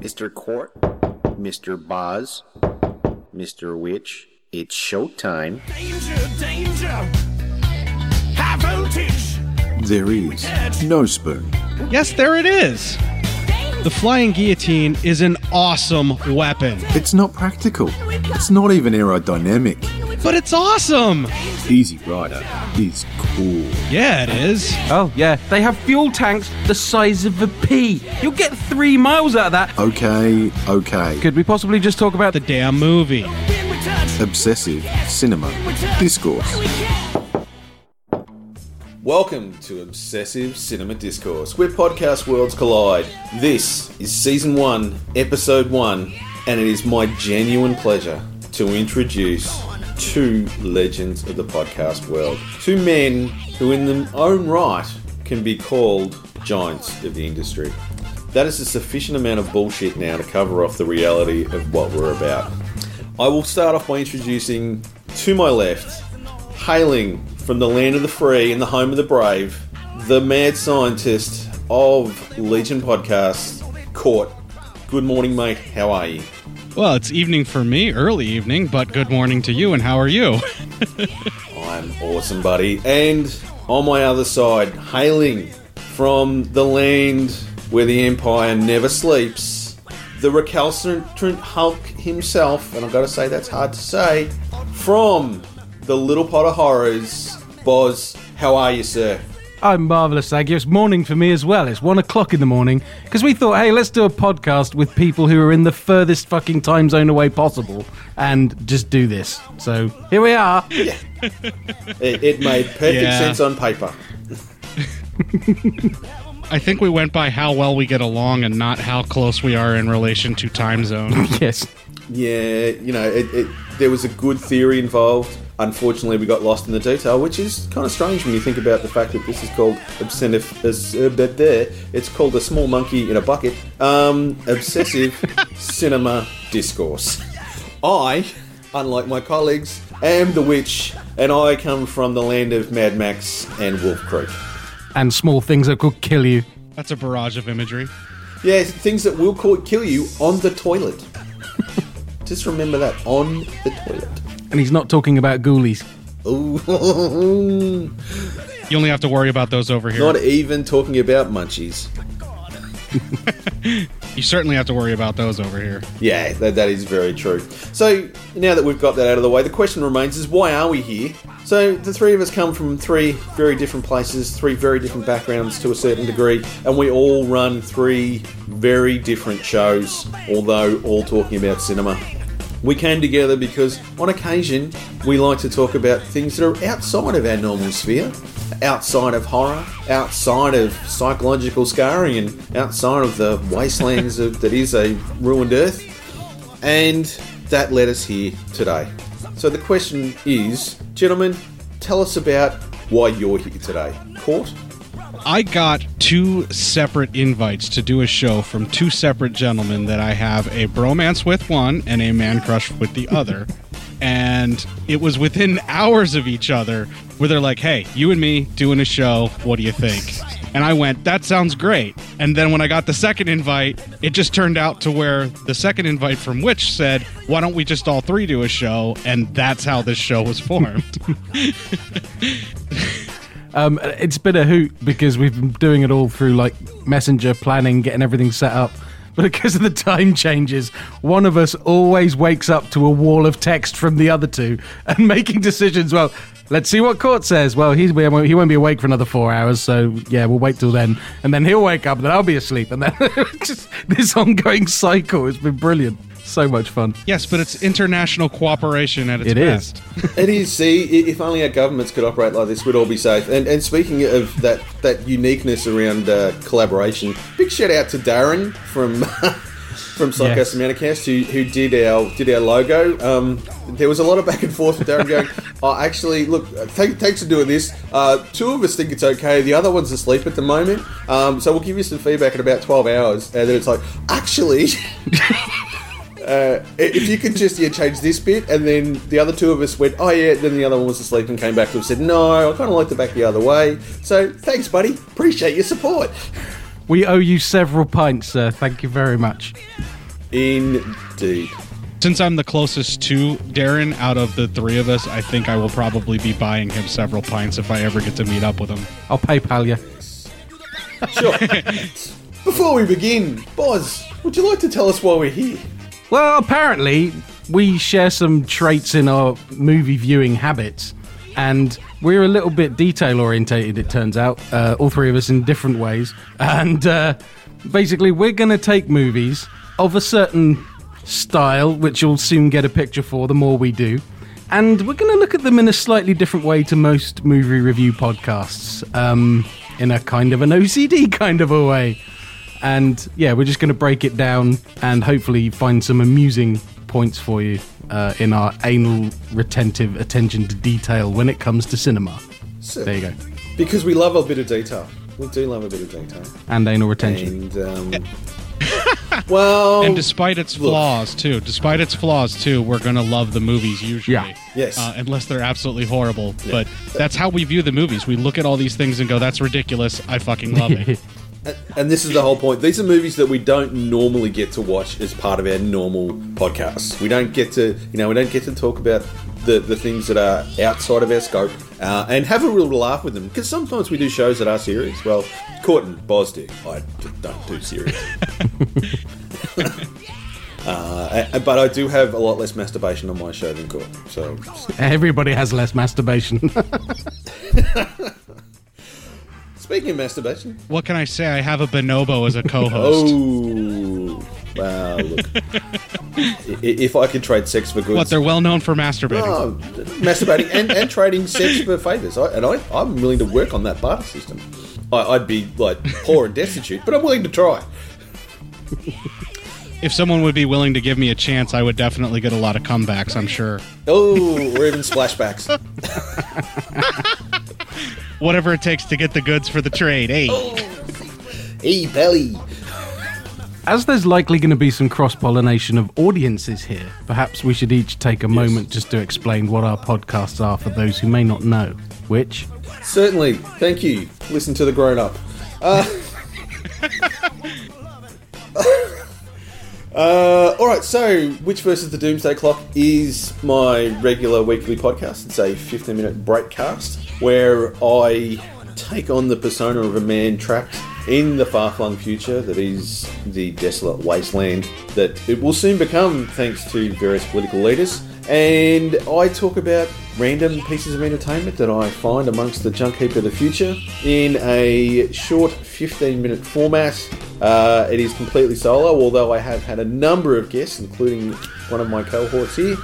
Mr. Cort, Mr. Boz, Mr. Wych, it's showtime. Danger, danger. High voltage. There is no spoon. Yes, there it is. The flying guillotine is an awesome weapon, It's not practical. It's not even aerodynamic. But it's awesome. Easy Rider is cool. Yeah, it is. Oh, yeah, they have fuel tanks the size of a pea. You'll get three miles out of that. Okay, okay. Could we possibly just talk about The damn movie. When we touch, Obsessive cinema discourse. Welcome to Obsessive Cinema Discourse, where podcast worlds collide. This is season one, episode one, and it is my genuine pleasure to introduce two legends of the podcast world. Two men who, in their own right, can be called giants of the industry. That is a sufficient amount of bullshit now to cover off the reality of what we're about. I will start off by introducing to my left, hailing from the land of the free and the home of the brave, the mad scientist of Legion Podcast, Cort. Good morning, mate. How are you? Well, it's evening for me, early evening, but good morning to you, and how are you? I'm awesome, buddy. And on my other side, hailing from the land where the Empire never sleeps, the recalcitrant Hulk himself, and I've got to say that's hard to say, from the Little Pod of Horrors, Boz. How are you, sir? I'm marvelous, thank you. It's morning for me as well. It's one o'clock in the morning because we thought, hey, let's do a podcast with people who are in the furthest fucking time zone away possible and just do this. So here we are. It, it made perfect Yeah. sense on paper. I think we went by how well we get along and not how close we are in relation to time zone. yes. Yeah, you know, it, it, there was a good theory involved. Unfortunately, we got lost in the detail, which is kind of strange when you think about the fact that this is called obsessive. Uh, but there, it's called a small monkey in a bucket. Um, obsessive cinema discourse. I, unlike my colleagues, am the witch, and I come from the land of Mad Max and Wolf Creek. And small things that could kill you. That's a barrage of imagery. Yeah, things that will kill you on the toilet. Just remember that on the toilet. And he's not talking about ghoulies. Ooh. You only have to worry about those over here. Not even talking about munchies. you certainly have to worry about those over here. Yeah, that, that is very true. So now that we've got that out of the way, the question remains is why are we here? So the three of us come from three very different places, three very different backgrounds to a certain degree, and we all run three very different shows, although all talking about cinema. We came together because on occasion we like to talk about things that are outside of our normal sphere, outside of horror, outside of psychological scarring, and outside of the wastelands of, that is a ruined earth. And that led us here today. So the question is, gentlemen, tell us about why you're here today. Cort? I got two separate invites to do a show from two separate gentlemen that I have a bromance with one and a man crush with the other. and it was within hours of each other where they're like, hey, you and me doing a show. What do you think? And I went, that sounds great. And then when I got the second invite, it just turned out to where the second invite from Wych said, why don't we just all three do a show? And that's how this show was formed. Um, it's been a hoot because we've been doing it all through like messenger planning, getting everything set up. But because of the time changes, one of us always wakes up to a wall of text from the other two and making decisions. Well, let's see what Cort says. Well, he's, he won't be awake for another four hours, so yeah, we'll wait till then. And then he'll wake up, and then I'll be asleep. And then just this ongoing cycle has been brilliant. So much fun. yes, but it's international cooperation at its It is. best. It is. See, if only our governments could operate like this, we'd all be safe. And, and speaking of that, that uniqueness around uh, collaboration, big shout out to Darren from from Psycho Yes. Semanicast who, who did our did our logo. Um, there was a lot of back and forth with Darren going, "Oh, actually, look, uh, th- thanks for doing this. Uh, two of us think it's okay. The other one's asleep at the moment. Um, so we'll give you some feedback in about twelve hours." And then it's like, actually. Uh, if you could just yeah change this bit, and then the other two of us went, oh yeah, then the other one was asleep and came back to us and said, no, I kind of like to back the other way. So thanks, buddy. Appreciate your support. We owe you several pints, sir. Thank you very much. Indeed. Since I'm the closest to Darren out of the three of us, I think I will probably be buying him several pints if I ever get to meet up with him. I'll PayPal you. Sure. Before we begin, Boz, would you like to tell us why we're here? Well, apparently, we share some traits in our movie viewing habits, and we're a little bit detail orientated, it turns out, uh, all three of us in different ways. And uh, basically, we're going to take movies of a certain style, which you'll soon get a picture for the more we do. And we're going to look at them in a slightly different way to most movie review podcasts, um, in a kind of an OCD kind of a way. And yeah, we're just going to break it down and hopefully find some amusing points for you uh, in our anal retentive attention to detail when it comes to cinema. So, There you go. Because we love a bit of detail. We do love a bit of detail. And anal retention. And, um, well, And despite its look. flaws, too, despite its flaws, too, we're going to love the movies usually. Yeah. Yes. Uh, unless they're absolutely horrible. But that's how we view the movies. We look at all these things and go, that's ridiculous. I fucking love it. And this is the whole point. These are movies that we don't normally get to watch as part of our normal podcasts. We don't get to, you know, we don't get to talk about the, the things that are outside of our scope uh, and have a real laugh with them. Because sometimes we do shows that are serious. Well, Cort and Boz do. I don't do serious. uh, but I do have a lot less masturbation on my show than Cort. So, Everybody has less masturbation. speaking of masturbation, what can I say? I have a bonobo as a co-host. oh, wow, look. If I could trade sex for goods. What, they're well known for masturbating. Oh, masturbating and, and trading sex for favours. I, and I, I'm willing to work on that barter system. I, I'd be like poor and destitute, but I'm willing to try. If someone would be willing to give me a chance, I would definitely get a lot of comebacks, I'm sure. Oh, or even splashbacks. Whatever it takes to get the goods for the trade. Hey. hey, belly. As there's likely going to be some cross pollination of audiences here, perhaps we should each take a moment just to explain what our podcasts are for those who may not know. Wych, Certainly. Thank you. Listen to the grown up. Uh, uh, all right, so Wych versus the Doomsday Clock is my regular weekly podcast. It's a 15 minute breakcast where I take on the persona of a man trapped in the far flung future that is the desolate wasteland that it will soon become thanks to various political leaders. And I talk about random pieces of entertainment that I find amongst the junk heap of the future in a short 15 minute format. Uh, it is completely solo, although I have had a number of guests, including one of my cohorts here.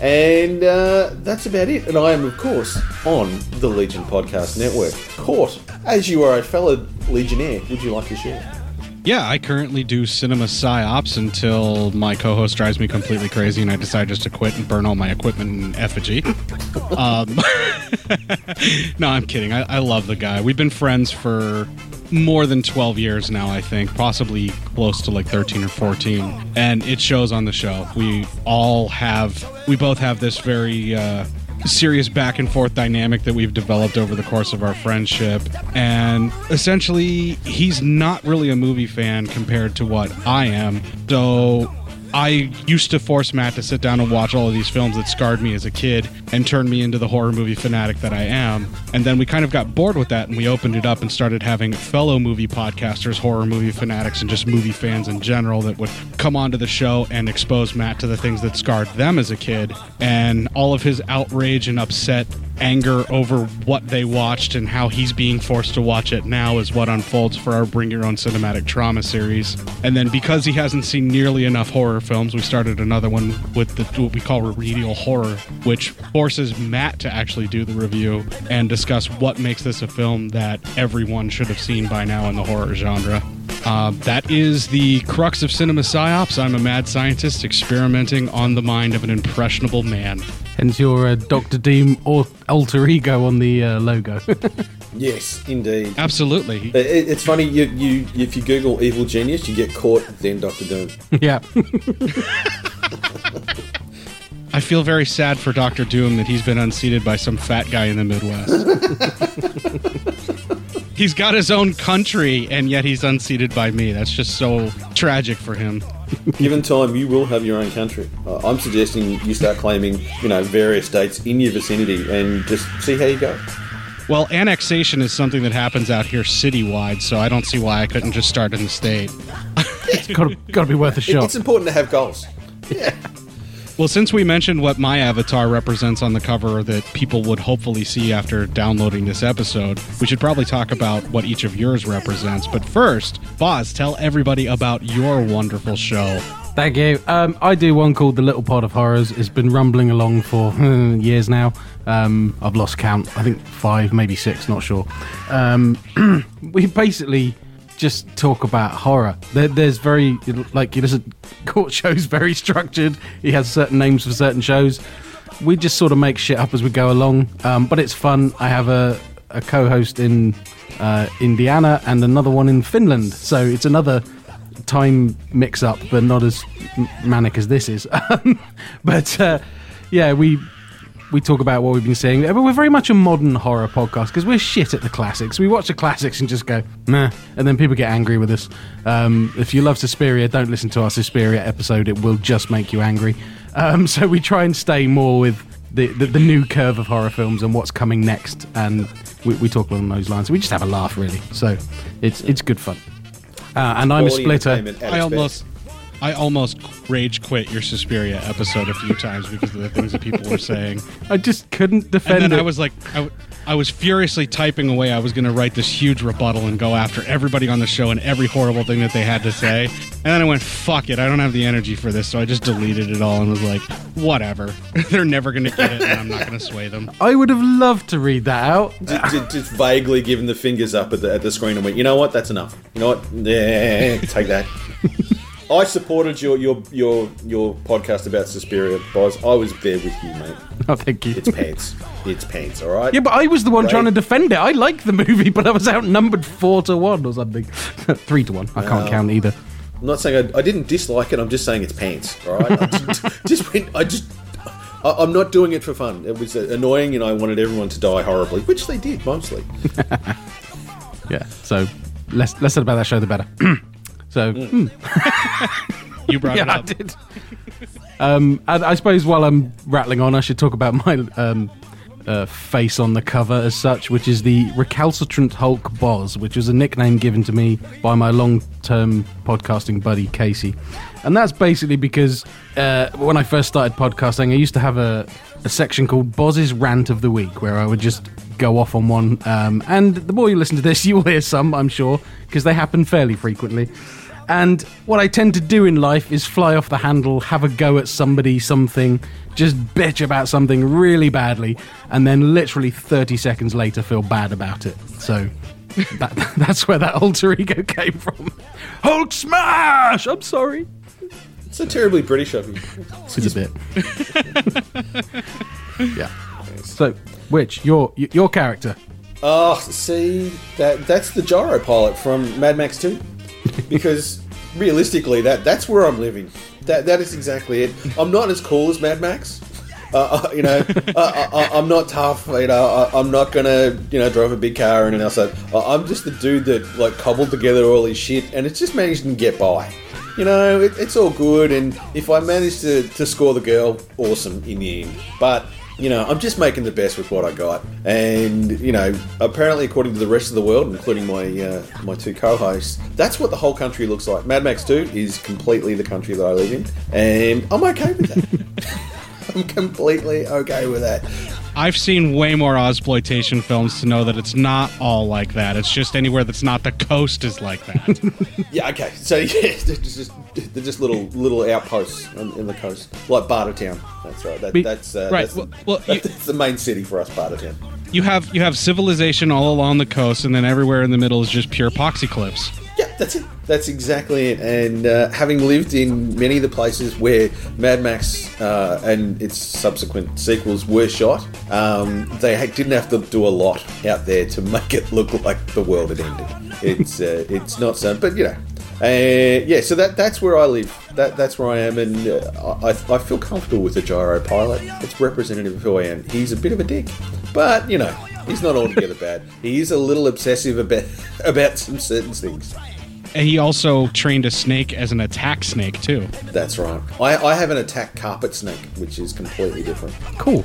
And uh, that's about it. And I am, of course, on the Legion Podcast Network. Cort, as you are a fellow Legionnaire, would you like to share? Yeah, I currently do cinema psyops until my co-host drives me completely crazy and I decide just to quit and burn all my equipment in effigy. um, no, I'm kidding. I, I love the guy. We've been friends for more than 12 years now, I think, possibly close to like 13 or 14. And it shows on the show. We all have, we both have this very uh, serious back and forth dynamic that we've developed over the course of our friendship. And essentially, he's not really a movie fan compared to what I am. So I used to force Matt to sit down and watch all of these films that scarred me as a kid and turned me into the horror movie fanatic that I am. And then we kind of got bored with that and we opened it up and started having fellow movie podcasters, horror movie fanatics, and just movie fans in general that would come onto the show and expose Matt to the things that scarred them as a kid. And all of his outrage and upset anger over what they watched and how he's being forced to watch it now is what unfolds for our Bring Your Own Cinematic Trauma series. And then because he hasn't seen nearly enough horror films, we started another one with the what we call remedial horror, which forces Matt to actually do the review and discuss what makes this a film that everyone should have seen by now in the horror genre. Uh, that is the crux of cinema psyops. I'm a mad scientist experimenting on the mind of an impressionable man. Hence your uh, Dr. Doom or alter ego on the uh, logo. Yes, indeed. Absolutely. It- it- It's funny, you, you if you Google evil genius, you get Cort, then Doctor Doom. yeah. I feel very sad for Doctor Doom that he's been unseated by some fat guy in the Midwest. He's got his own country, and yet he's unseated by me. That's just so tragic for him. Given time, you will have your own country. Uh, I'm suggesting you start claiming, you know, various states in your vicinity and just see how you go. Well, annexation is something that happens out here citywide, so I don't see why I couldn't just start in the state. It's got to, got to be worth a It- shot. It's important to have goals. Well, since we mentioned what my avatar represents on the cover that people would hopefully see after downloading this episode, we should probably talk about what each of yours represents. But first, Boz, tell everybody about your wonderful show. Thank you. Um, I do one called The Little Pod of Horrors. It's been rumbling along for years now. Um, I've lost count. I think five, maybe six, not sure. Um, we basically just talk about horror. There, there's very, like, you listen, Cort Show's very structured. He has certain names for certain shows. We just sort of make shit up as we go along, um, but it's fun. I have a, a co host in uh, Indiana and another one in Finland. So it's another time mix up, but not as manic as this is. But uh, yeah, we we talk about what we've been seeing. But we're very much a modern horror podcast because we're shit at the classics. We watch the classics and just go meh, and then people get angry with us. Um, if you love Suspiria, don't listen to our Suspiria episode. It will just make you angry. Um, so we try and stay more with. The, the, the new curve of horror films and what's coming next, and we, we talk along those lines. We just have a laugh, really. So it's it's good fun. Uh, and I'm a splitter. I almost, I almost rage quit your Suspiria episode a few times because of the things that people were saying. I just couldn't defend. It. And then it. I was like, I, w- I was furiously typing away. I was going to write this huge rebuttal and go after everybody on the show and every horrible thing that they had to say. And then I went, fuck it. I don't have the energy for this. So I just deleted it all and was like, whatever. They're never going to get it and I'm not going to sway them. I would have loved to read that out. just, just- just vaguely giving the fingers up at the, at the screen and went, you know what, that's enough. You know what, yeah, take that. I supported your, your your your podcast about Suspiria, Boz. I was there with you, mate. Oh, thank you. It's pants. It's pants, alright? Yeah, but I was the one Right. trying to defend it. I like the movie, but I was outnumbered four to one or something. Three to one. I can't count either. I'm not saying I, I didn't dislike it, I'm just saying it's pants, alright? I just, just went, I just. I, I'm not doing it for fun. It was annoying and I wanted everyone to die horribly, which they did, mostly. Yeah. So less less said about that show, the better. so hmm, You brought yeah, it I up. did. Um, and I suppose while I'm rattling on, I should talk about my um, uh, face on the cover as such, which is the recalcitrant Hulk Boz, which was a nickname given to me by my long-term podcasting buddy Casey, and that's basically because uh, when I first started podcasting, I used to have a, a section called Boz's Rant of the Week, where I would just go off on one. Um, and the more you listen to this, you will hear some, I'm sure, because they happen fairly frequently. And what I tend to do in life is fly off the handle, have a go at somebody, something, just bitch about something really badly, and then literally 30 seconds later feel bad about it. So that, that's where that alter ego came from. Hulk smash! I'm sorry. It's so terribly British of you. It's a bit. yeah. So, Wych your your character? Oh, see, that that's the gyro pilot from Mad Max 2. Because realistically, that that's where I'm living. That that is exactly it. I'm not as cool as Mad Max. Uh, uh, you know, uh, I, I'm not tough. You know, I, I'm not gonna you know drive a big car and else. Uh, I'm just the dude that like cobbled together all his shit, and it's just managed to get by. You know, it, it's all good, and if I manage to, to score the girl, awesome in the end. But you know, I'm just making the best with what I got, and you know, apparently, according to the rest of the world, including my uh, my two co-hosts, that's what the whole country looks like. Mad Max Two is completely the country that I live in, and I'm okay with that. I'm completely okay with that. I've seen way more Ozploitation films to know that it's not all like that. It's just anywhere that's not the coast is like that. Yeah, okay. So yeah, they're just they're just little little outposts in, in the coast, like Bartertown. That's right. That, that's uh, right, That's, well- well, you- that's the main city for us, Bartertown. You have you have civilization all along the coast, and then everywhere in the middle is just pure poxy cliffs. Yeah, that's it. That's exactly it. And uh, having lived in many of the places where Mad Max uh, and its subsequent sequels were shot, um, they didn't have to do a lot out there to make it look like the world had ended. It's uh, it's not so, but you know. Uh, yeah, so that that's where I live. That that's where I am, and uh, I, I feel comfortable with the gyro pilot. It's representative of who I am. He's a bit of a dick, But you know, he's not altogether bad. He is a little obsessive about about some certain things. And he also trained a snake as an attack snake too. That's right. I, I have an attack carpet snake, which is completely different. Cool.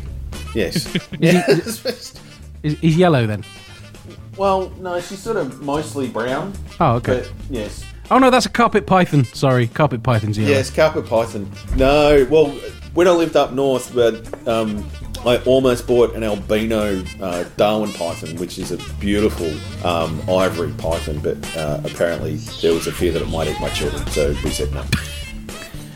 Yes. yes. Is, he's yellow then. well, no, she's sort of mostly brown. Oh, okay. But yes. Oh no, that's a carpet python. Sorry, carpet python's yellow. Yes, carpet python. No, well, when I lived up north, but um, I almost bought an albino uh, Darwin python, which is a beautiful um, ivory python, but uh, apparently there was a fear that it might eat my children, so we said no.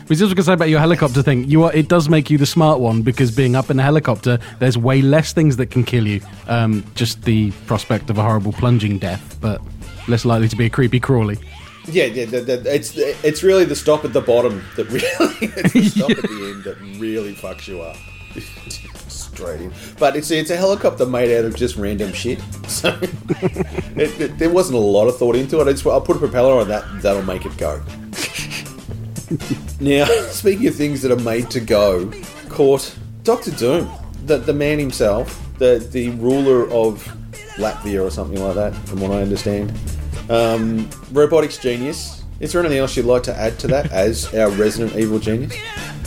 We just going to say about your helicopter thing. You are. It does make you the smart one because being up in a helicopter, there's way less things that can kill you. Um, just the prospect of a horrible plunging death, but less likely to be a creepy crawly. Yeah, yeah, the, the, it's it's really the stop at the bottom that really it's the stop at the end that really fucks you up. Straight in, but it's it's a helicopter made out of just random shit. So it, it, there wasn't a lot of thought into it. I just, I'll put a propeller on that. That'll make it go. now, speaking of things that are made to go, Cort Doctor Doom, the the man himself, the the ruler of Latvia or something like that, from what I understand. Um, robotics genius. Is there anything else you'd like to add to that as our resident evil genius?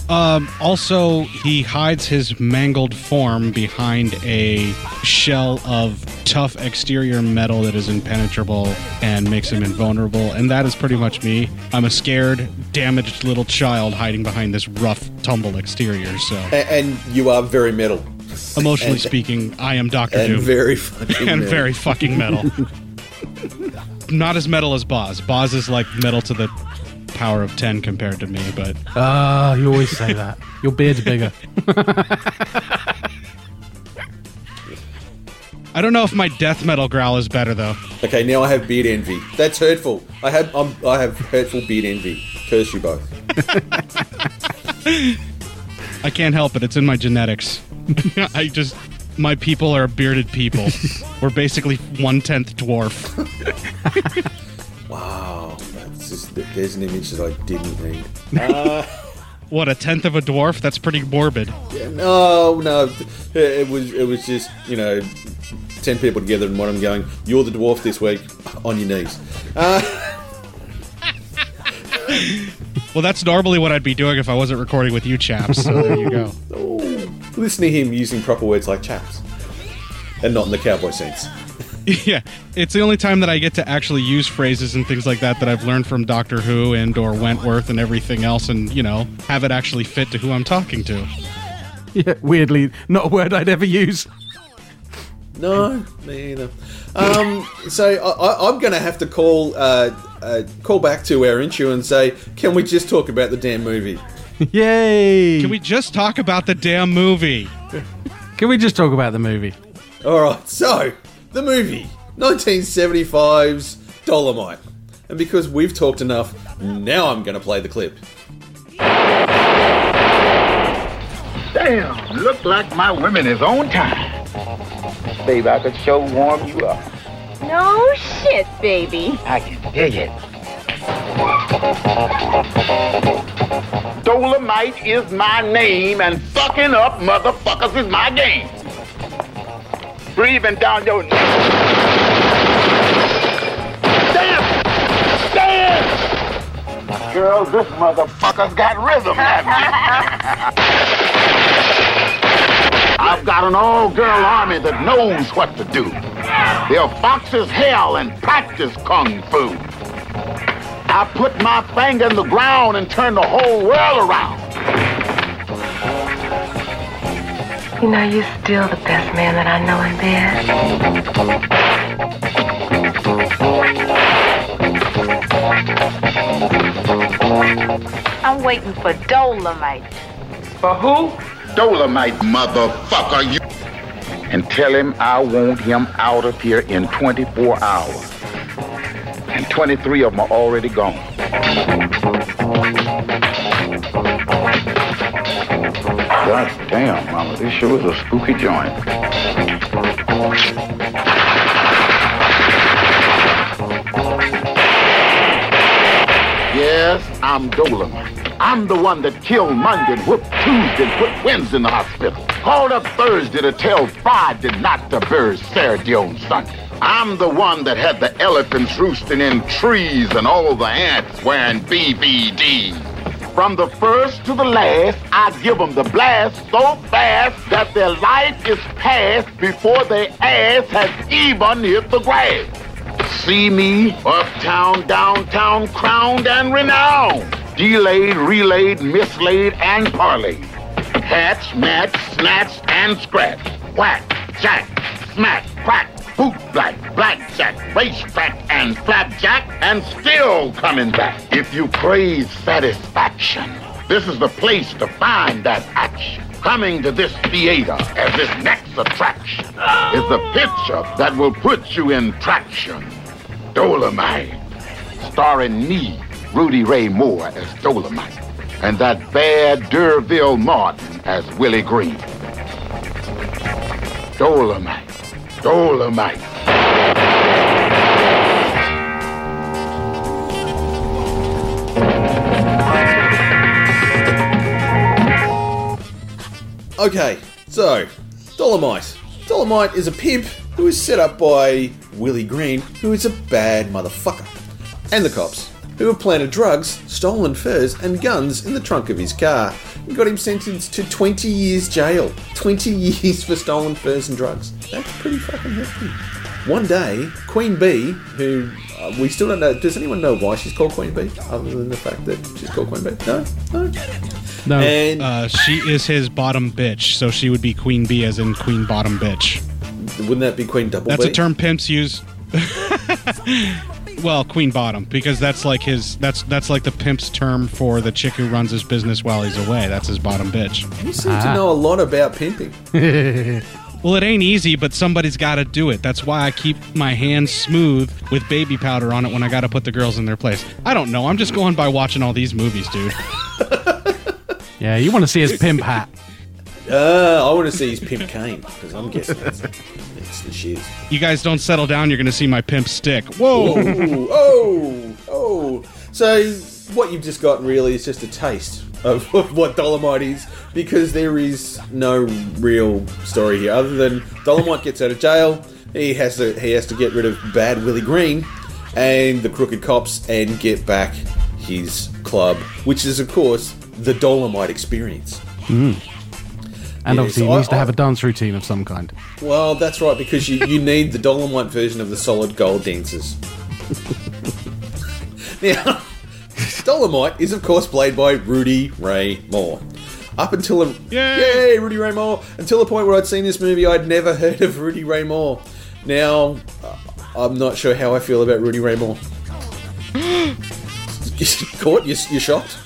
Um, also, he hides his mangled form behind a shell of tough exterior metal that is impenetrable and makes him invulnerable. And that is pretty much me. I'm a scared, damaged little child hiding behind this rough, tumble exterior. So, A- and you are very metal. emotionally and- speaking, I am Doctor And Doom. very fucking and metal. very fucking metal. Not as metal as Boz. Boz is like metal to the power of 10 compared to me, but Ah, you always say that. Your beard's bigger. I don't know if my death metal growl is better though. Okay, now I have beard envy. That's hurtful. I have I'm, I have hurtful beard envy. Curse you both. I can't help it. It's in my genetics. I just my people are bearded people. We're basically one tenth dwarf. Wow, that's just there's an image that I didn't need. Uh, What a tenth of a dwarf? That's pretty morbid. no, no, it was it was just you know ten people together and one of them going, "You're the dwarf this week," on your knees. Well, that's normally what I'd be doing if I wasn't recording with you chaps. So there you go. Listen to him using proper words like chaps, and not in the cowboy sense. yeah, it's the only time that I get to actually use phrases and things like that that I've learned from Doctor Who and or Wentworth and everything else, and you know have it actually fit to who I'm talking to. yeah, weirdly, not a word I'd ever use. No, me either. Um, so I, I, I'm going to have to call uh, uh, call back to our intro and say, can we just talk about the damn movie? Yay! Can we just talk about the damn movie? Can we just talk about the movie? All right, so the movie, 1975's Dolemite, and because we've talked enough, now I'm going to play the clip. Damn, look like my women is on time. Baby, I could show warm you up. No shit, baby. I can dig it. Dolemite is my name, and fucking up motherfuckers is my game. Breathing down your. Damn! Damn! Girl, this motherfucker's got rhythm, I've got an all-girl army that knows what to do. They're fox as hell and practice kung fu. I put my finger in the ground and turn the whole world around. You know, you're still the best man that I know in bed. I'm waiting for Dolemite. For who? Dolemite, motherfucker, you. And tell him I want him out of here in 24 hours. And 23 of them are already gone. God damn, mama, this sure is a spooky joint. Yes, I'm Dolan. I'm the one that killed Monday, whooped Tuesday, put Wednesday in the hospital. Called up Thursday to tell Friday not to bury Saturday on Sunday. I'm the one that had the elephants roosting in trees and all the ants wearing BVDs. From the first to the last, I give them the blast so fast that their life is past before their ass has even hit the grass. See me uptown, downtown, crowned and renowned. Delayed, relayed, mislaid, and parlayed. Hatch, match, snatch, and scratch. Whack, jack, smack, crack, bootblack, blackjack, racetrack, and flapjack, and still coming back. If you crave satisfaction, this is the place to find that action. Coming to this theater as this next attraction is the picture that will put you in traction. Dolemite, starring me, Rudy Ray Moore as Dolemite, and that bad D'Urville Martin as Willie Green. Dolemite, Dolemite. Okay, so Dolemite. Dolemite is a pimp who is set up by Willie Green, who is a bad motherfucker, and the cops, who have planted drugs, stolen furs, and guns in the trunk of his car, and got him sentenced to 20 years jail. 20 years for stolen furs and drugs. That's pretty fucking hefty. One day, Queen Bee, who uh, we still don't know, does anyone know why she's called Queen Bee, other than the fact that she's called Queen Bee? No, no. No. And Uh, she is his bottom bitch, so she would be Queen Bee, as in Queen Bottom Bitch. wouldn't that be Queen Double B? That's a term pimps use. well, Queen Bottom, because that's like his. That's that's like the pimp's term for the chick who runs his business while he's away. That's his bottom bitch. You seem to ah. know a lot about pimping. Well, it ain't easy, but somebody's got to do it. That's why I keep my hands smooth with baby powder on it when I got to put the girls in their place. I don't know. I'm just going by watching all these movies, dude. yeah, you want to see his pimp hat. Uh, I want to see his pimp cane because I'm guessing it's, it's the shit. You guys don't settle down, you're going to see my pimp stick. Whoa! Ooh, oh, oh. So what you've just gotten really is just a taste of, of what Dolemite is because there is no real story here other than Dolemite gets out of jail. He has to he has to get rid of bad Willie Green and the crooked cops and get back his club, which is of course the Dolemite experience. And Yes, obviously, he needs to have a dance routine of some kind. Well, that's right, because you, you need the Dolemite version of the solid gold dancers. now, Dolemite is, of course, played by Rudy Ray Moore. Up until a, Yay! yay, Rudy Ray Moore. Until the point where I'd seen this movie, I'd never heard of Rudy Ray Moore. Now, uh, I'm not sure how I feel about Rudy Ray Moore. Cort? You, you shocked?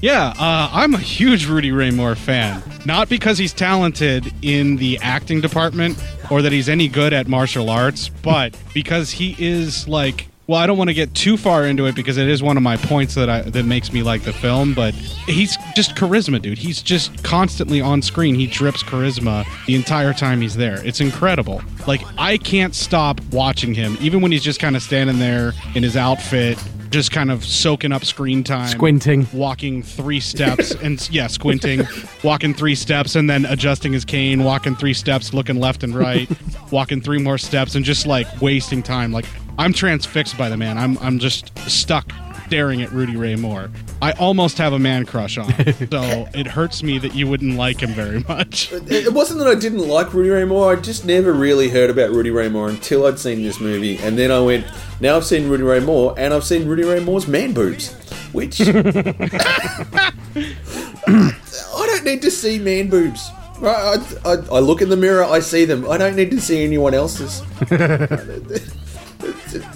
Yeah, uh, I'm a huge Rudy Ray Moore fan. Not because he's talented in the acting department or that he's any good at martial arts, but because he is like. Well, I don't want to get too far into it because it is one of my points that I that makes me like the film. But he's just charisma, dude. He's just constantly on screen. He drips charisma the entire time he's there. It's incredible. Like I can't stop watching him, even when he's just kind of standing there in his outfit, just kind of soaking up screen time. Squinting. walking three steps and yeah squinting. Walking three steps and then adjusting his cane. Walking three steps looking left and right. Walking three more steps and just like wasting time. Like i'm transfixed by the man. I'm, I'm just stuck staring at rudy ray moore i almost have a man crush on him so it hurts me that you wouldn't like him very much It wasn't that I didn't like Rudy Ray Moore. I just never really heard about Rudy Ray Moore until I'd seen this movie, and then I went, "Now I've seen Rudy Ray Moore, and I've seen Rudy Ray Moore's man boobs." Which I don't need to see man boobs. I, I, I- I look in the mirror, I see them. I don't need to see anyone else's.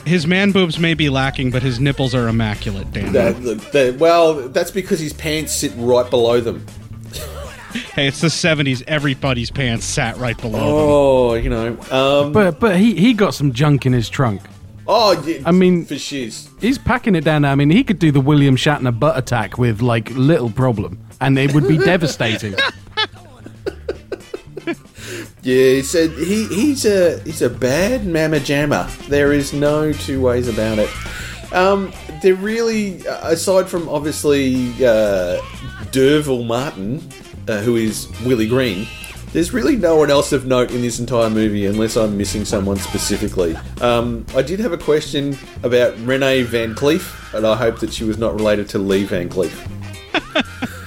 his man boobs may be lacking but his nipples are immaculate dan That- that- well, that's because his pants sit right below them. hey it's the 70s everybody's pants sat right below them Oh, you know. Um, But but he, he got some junk in his trunk. oh, yeah, I mean- for shiz. He's packing it down. Now. I mean, he could do the William Shatner butt attack with like little problem, and it would be devastating. Yeah, he said he, he's a he's a bad mamma jammer. There is no two ways about it. Um, they're really, uh, aside from obviously uh, Martin, uh, who is Willie Green, there's really no one else of note in this entire movie unless I'm missing someone specifically. Um, I did have a question about Renee Van Cleef, and I hope that she was not related to Lee Van Cleef.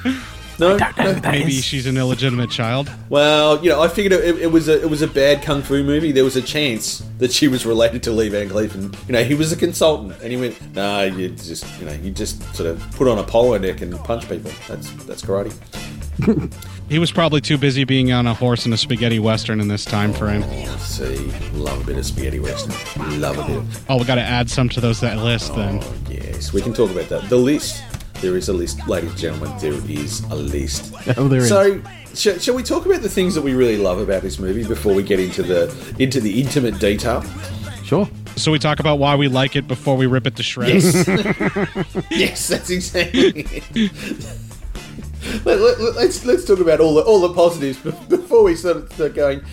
No, no? Maybe she's an illegitimate child. Well, you know, I figured it, it was a it was a bad kung fu movie. There was a chance that she was related to Lee Van Cleef, and you know, he was a consultant, and he went, "No, you just you know, you just sort of put on a polo neck and punch people. That's that's karate." He was probably too busy being on a horse in a spaghetti western in this time oh, frame. See, love a bit of spaghetti western. Love a bit. Oh, we got to add some to those that list then. Oh yes, we can talk about that. The list. There is a list, ladies and gentlemen. There is a list. Oh, there is. So, sh- shall we talk about the things that we really love about this movie before we get into the into the intimate detail? Sure. So we talk about why we like it before we rip it to shreds. yes, that's exactly it. let, let, let's let's talk about all the all the positives before we start, start going.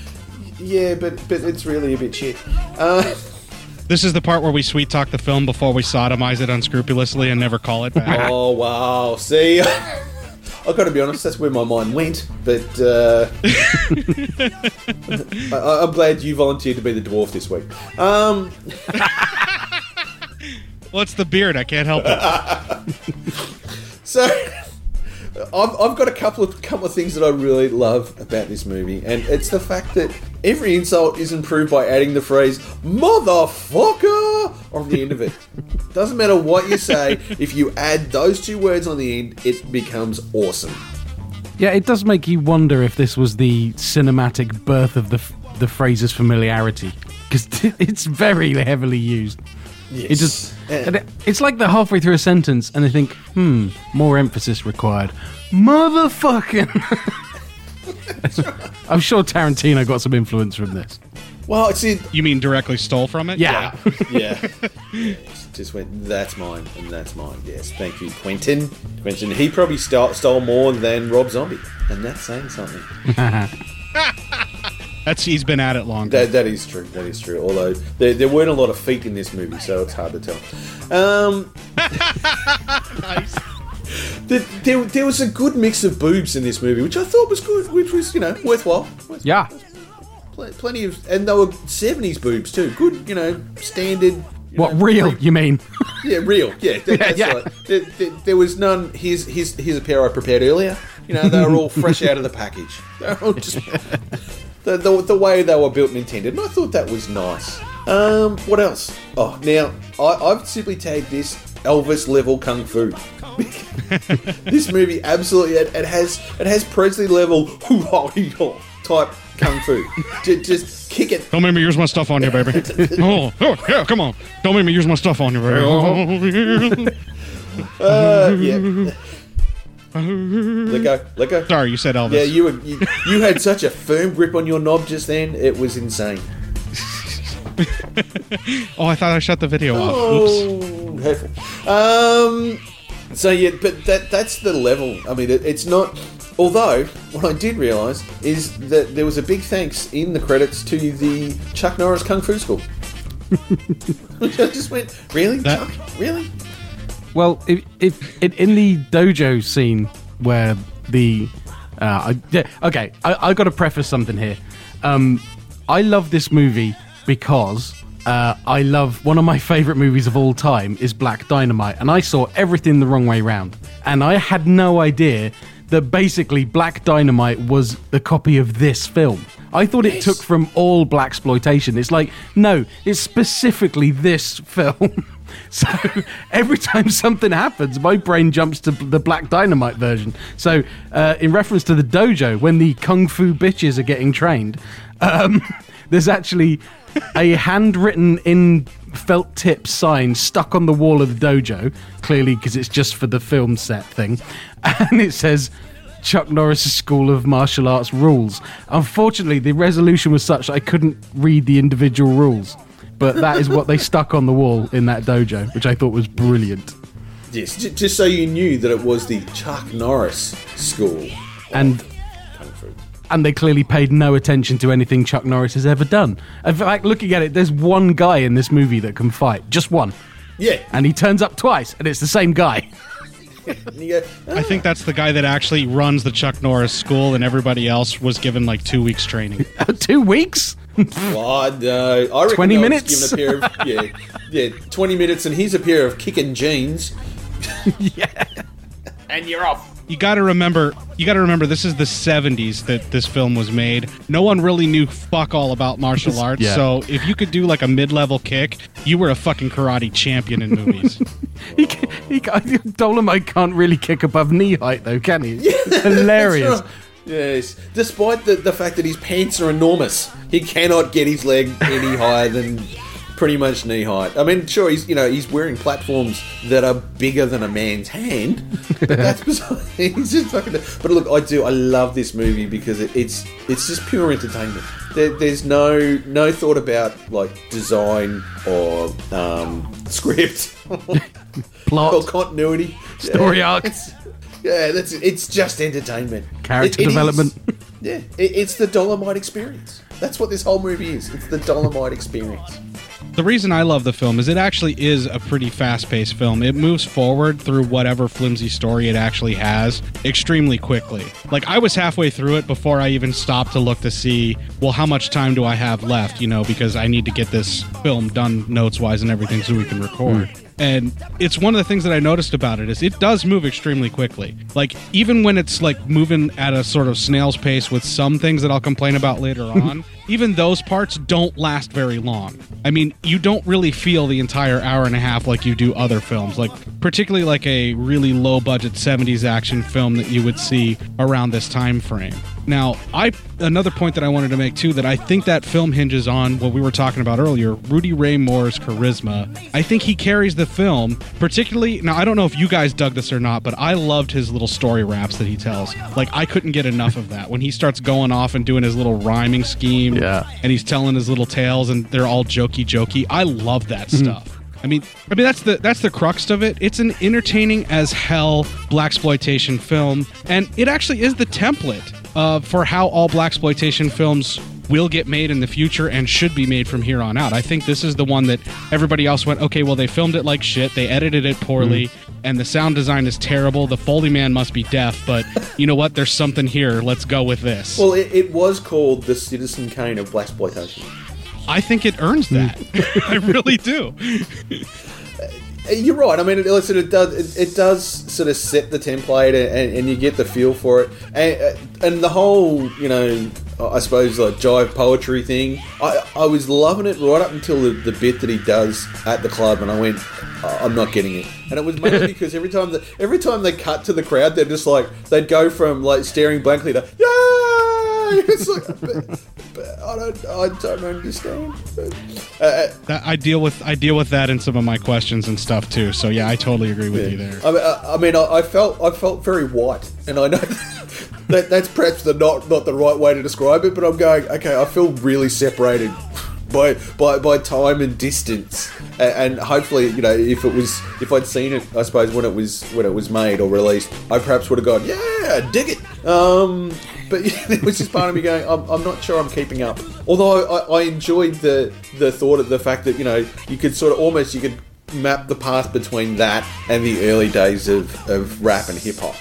Yeah, but but it's really a bit shit. Uh, This is the part where we sweet talk the film before we sodomize it unscrupulously and never call it back. oh wow! See, I've got to be honest. That's where my mind went. But uh, I, I'm glad you volunteered to be the dwarf this week. Um, well, it's the beard. I can't help it. So, I've, I've got a couple of couple of things that I really love about this movie, and it's the fact that every insult is improved by adding the phrase "motherfucker" on the end of it. Doesn't matter what you say, if you add those two words on the end, it becomes awesome. Yeah, it does make you wonder if this was the cinematic birth of the the phrase's familiarity because it's very heavily used. It just and it, it's like they're halfway through a sentence and they think, hmm, more emphasis required. Motherfucking. I'm sure Tarantino got some influence from this. Well, it's in. You mean directly stole from it? Yeah. Yeah. Just- Just went, that's mine, and that's mine. Yes, thank you, Quentin. Quentin, he probably stole, stole more than Rob Zombie, and that's saying something. That's he's been at it longer. That, that is true. That is true. Although there, there weren't a lot of feet in this movie, so it's hard to tell. Um, there, there, there was a good mix of boobs in this movie, which I thought was good, which was you know worthwhile. Yeah. Pl- plenty of, and they were seventies boobs too. Good, you know, standard. you What know, real? pre- You mean? Yeah, real. Yeah, that, that's yeah. right. There, there, there was none. Here's, here's, here's a pair I prepared earlier. You know, they were all fresh out of the package. They were all just the, the, the way they were built and intended. And I thought that was nice. Um, what else? Oh, now I, I've simply tagged this Elvis level kung fu. this movie absolutely it, it has it has Presley level type kung fu. Just, just kick it Don't make me use my stuff on you, baby. oh, oh, yeah, come on. Don't make me use my stuff on you, baby. Uh, yeah. Let go. Let go. Sorry, you said Elvis. Yeah, you, were, you you had such a firm grip on your knob just then. It was insane. Oh, I thought I shut the video off. Oops. Oh. Um. So yeah, but that that's the level. I mean, it, it's not. Although what I did realise is that there was a big thanks in the credits to the Chuck Norris Kung Fu School. I just went, really, That- Chuck? Really? Well, if, if, in in the dojo scene where the uh, I, yeah, okay, I, I got to preface something here. Um, I love this movie because uh, I love one of my favorite movies of all time is Black Dynamite, and I saw everything the wrong way round, and I had no idea that basically Black Dynamite was a copy of this film. I thought it took from all black exploitation. It's like no, it's specifically this film. So every time something happens, my brain jumps to the Black Dynamite version. So, uh, in reference to the dojo, when the kung fu bitches are getting trained, um, there's actually a handwritten in felt tip sign stuck on the wall of the dojo, clearly because it's just for the film set thing, and it says. Chuck Norris' School of Martial Arts rules. Unfortunately, the resolution was such that I couldn't read the individual rules but that is what they stuck on the wall in that dojo, which I thought was brilliant. Yes. J- just so you knew that it was the Chuck Norris School And Kung Fu. and they clearly paid no attention to anything Chuck Norris has ever done. In fact, looking at it, there's one guy in this movie that can fight, just one. Yeah. And he turns up twice, and it's the same guy. And you I think ah. that's the guy that actually runs the Chuck Norris school, and everybody else was given like two weeks training. Two weeks? Well, no, uh, I reckon 20 I minutes? Given a pair of, yeah, yeah, twenty minutes, and here's a pair of kicking jeans. yeah, and you're off. You got to remember, you got to remember, this is the '70s that this film was made. No one really knew fuck all about martial arts, Yeah. so if you could do like a mid-level kick, you were a fucking karate champion in movies. He, ca- he, ca- Dolemite can't really kick above knee height, though, can he? Hilarious. Yes, despite the, the fact that his pants are enormous, he cannot get his leg any higher than pretty much knee height. I mean, sure, he's you know he's wearing platforms that are bigger than a man's hand, but that's beside. He's just fucking. But look, I do. I love this movie because it, it's it's just pure entertainment. There, there's no no thought about like design or um, script Plot. or continuity, Story arcs. Yeah, that's. It's just entertainment. Character It- it is- development. yeah, it, it's the Dolemite experience. That's what this whole movie is. It's the Dolemite experience. the reason I love the film is it actually is a pretty fast-paced film. It moves forward through whatever flimsy story it actually has extremely quickly. Like I was halfway through it before I even stopped to look to see, well, how much time do I have left? You know, because I need to get this film done notes-wise and everything so we can record. Hmm. And it's one of the things that I noticed about it is it does move extremely quickly. Like even when it's like moving at a sort of snail's pace with some things that I'll complain about later on, even those parts don't last very long. I mean, you don't really feel the entire hour and a half like you do other films, like particularly like a really low budget 70s action film that you would see around this time frame. Now, I another point that I wanted to make too that I think that film hinges on what we were talking about earlier, Rudy Ray Moore's charisma. I think he carries the film, particularly now I don't know if you guys dug this or not, but I loved his little story raps that he tells. Like I couldn't get enough of that. When he starts going off and doing his little rhyming scheme Yeah. and he's telling his little tales and they're all jokey jokey. I love that mm-hmm. stuff. I mean, I mean that's the that's the crux of it. It's an entertaining as hell blaxploitation film, and it actually is the template uh, for how all blaxploitation films will get made in the future and should be made from here on out. I think this is the one that everybody else went, okay, well they filmed it like shit, they edited it poorly, and the sound design is terrible. The Foley man must be deaf, but you know what? There's something here. Let's go with this. Well, it, it was called the Citizen Kane of blaxploitation. I think it earns that. I really do. You're right. I mean, it, listen, it does it, it does sort of set the template, and, and you get the feel for it, and, uh, and the whole you know, I suppose like jive poetry thing. I I was loving it right up until the, the bit that he does at the club, and I went, "Oh, I'm not getting it. And it was mainly because every time that every time they cut to the crowd, they're just like they'd go from like staring blankly to yay. It's like, but, but I don't I don't understand. Uh, That, I deal with I deal with that in some of my questions and stuff too. So yeah, I totally agree with you there. I mean, I, I, mean I, I felt I felt very white, and I know that that's perhaps the not not the right way to describe it, but I'm going okay. I feel really separated by by, by time and distance, and, and hopefully, you know, if it was if I'd seen it, I suppose when it was when it was made or released, I perhaps would have gone, yeah, dig it. Um, but there was just part of me going, I'm, I'm not sure I'm keeping up. Although I, I enjoyed the the thought of the fact that you know you could sort of almost you could map the path between that and the early days of, of rap and hip hop.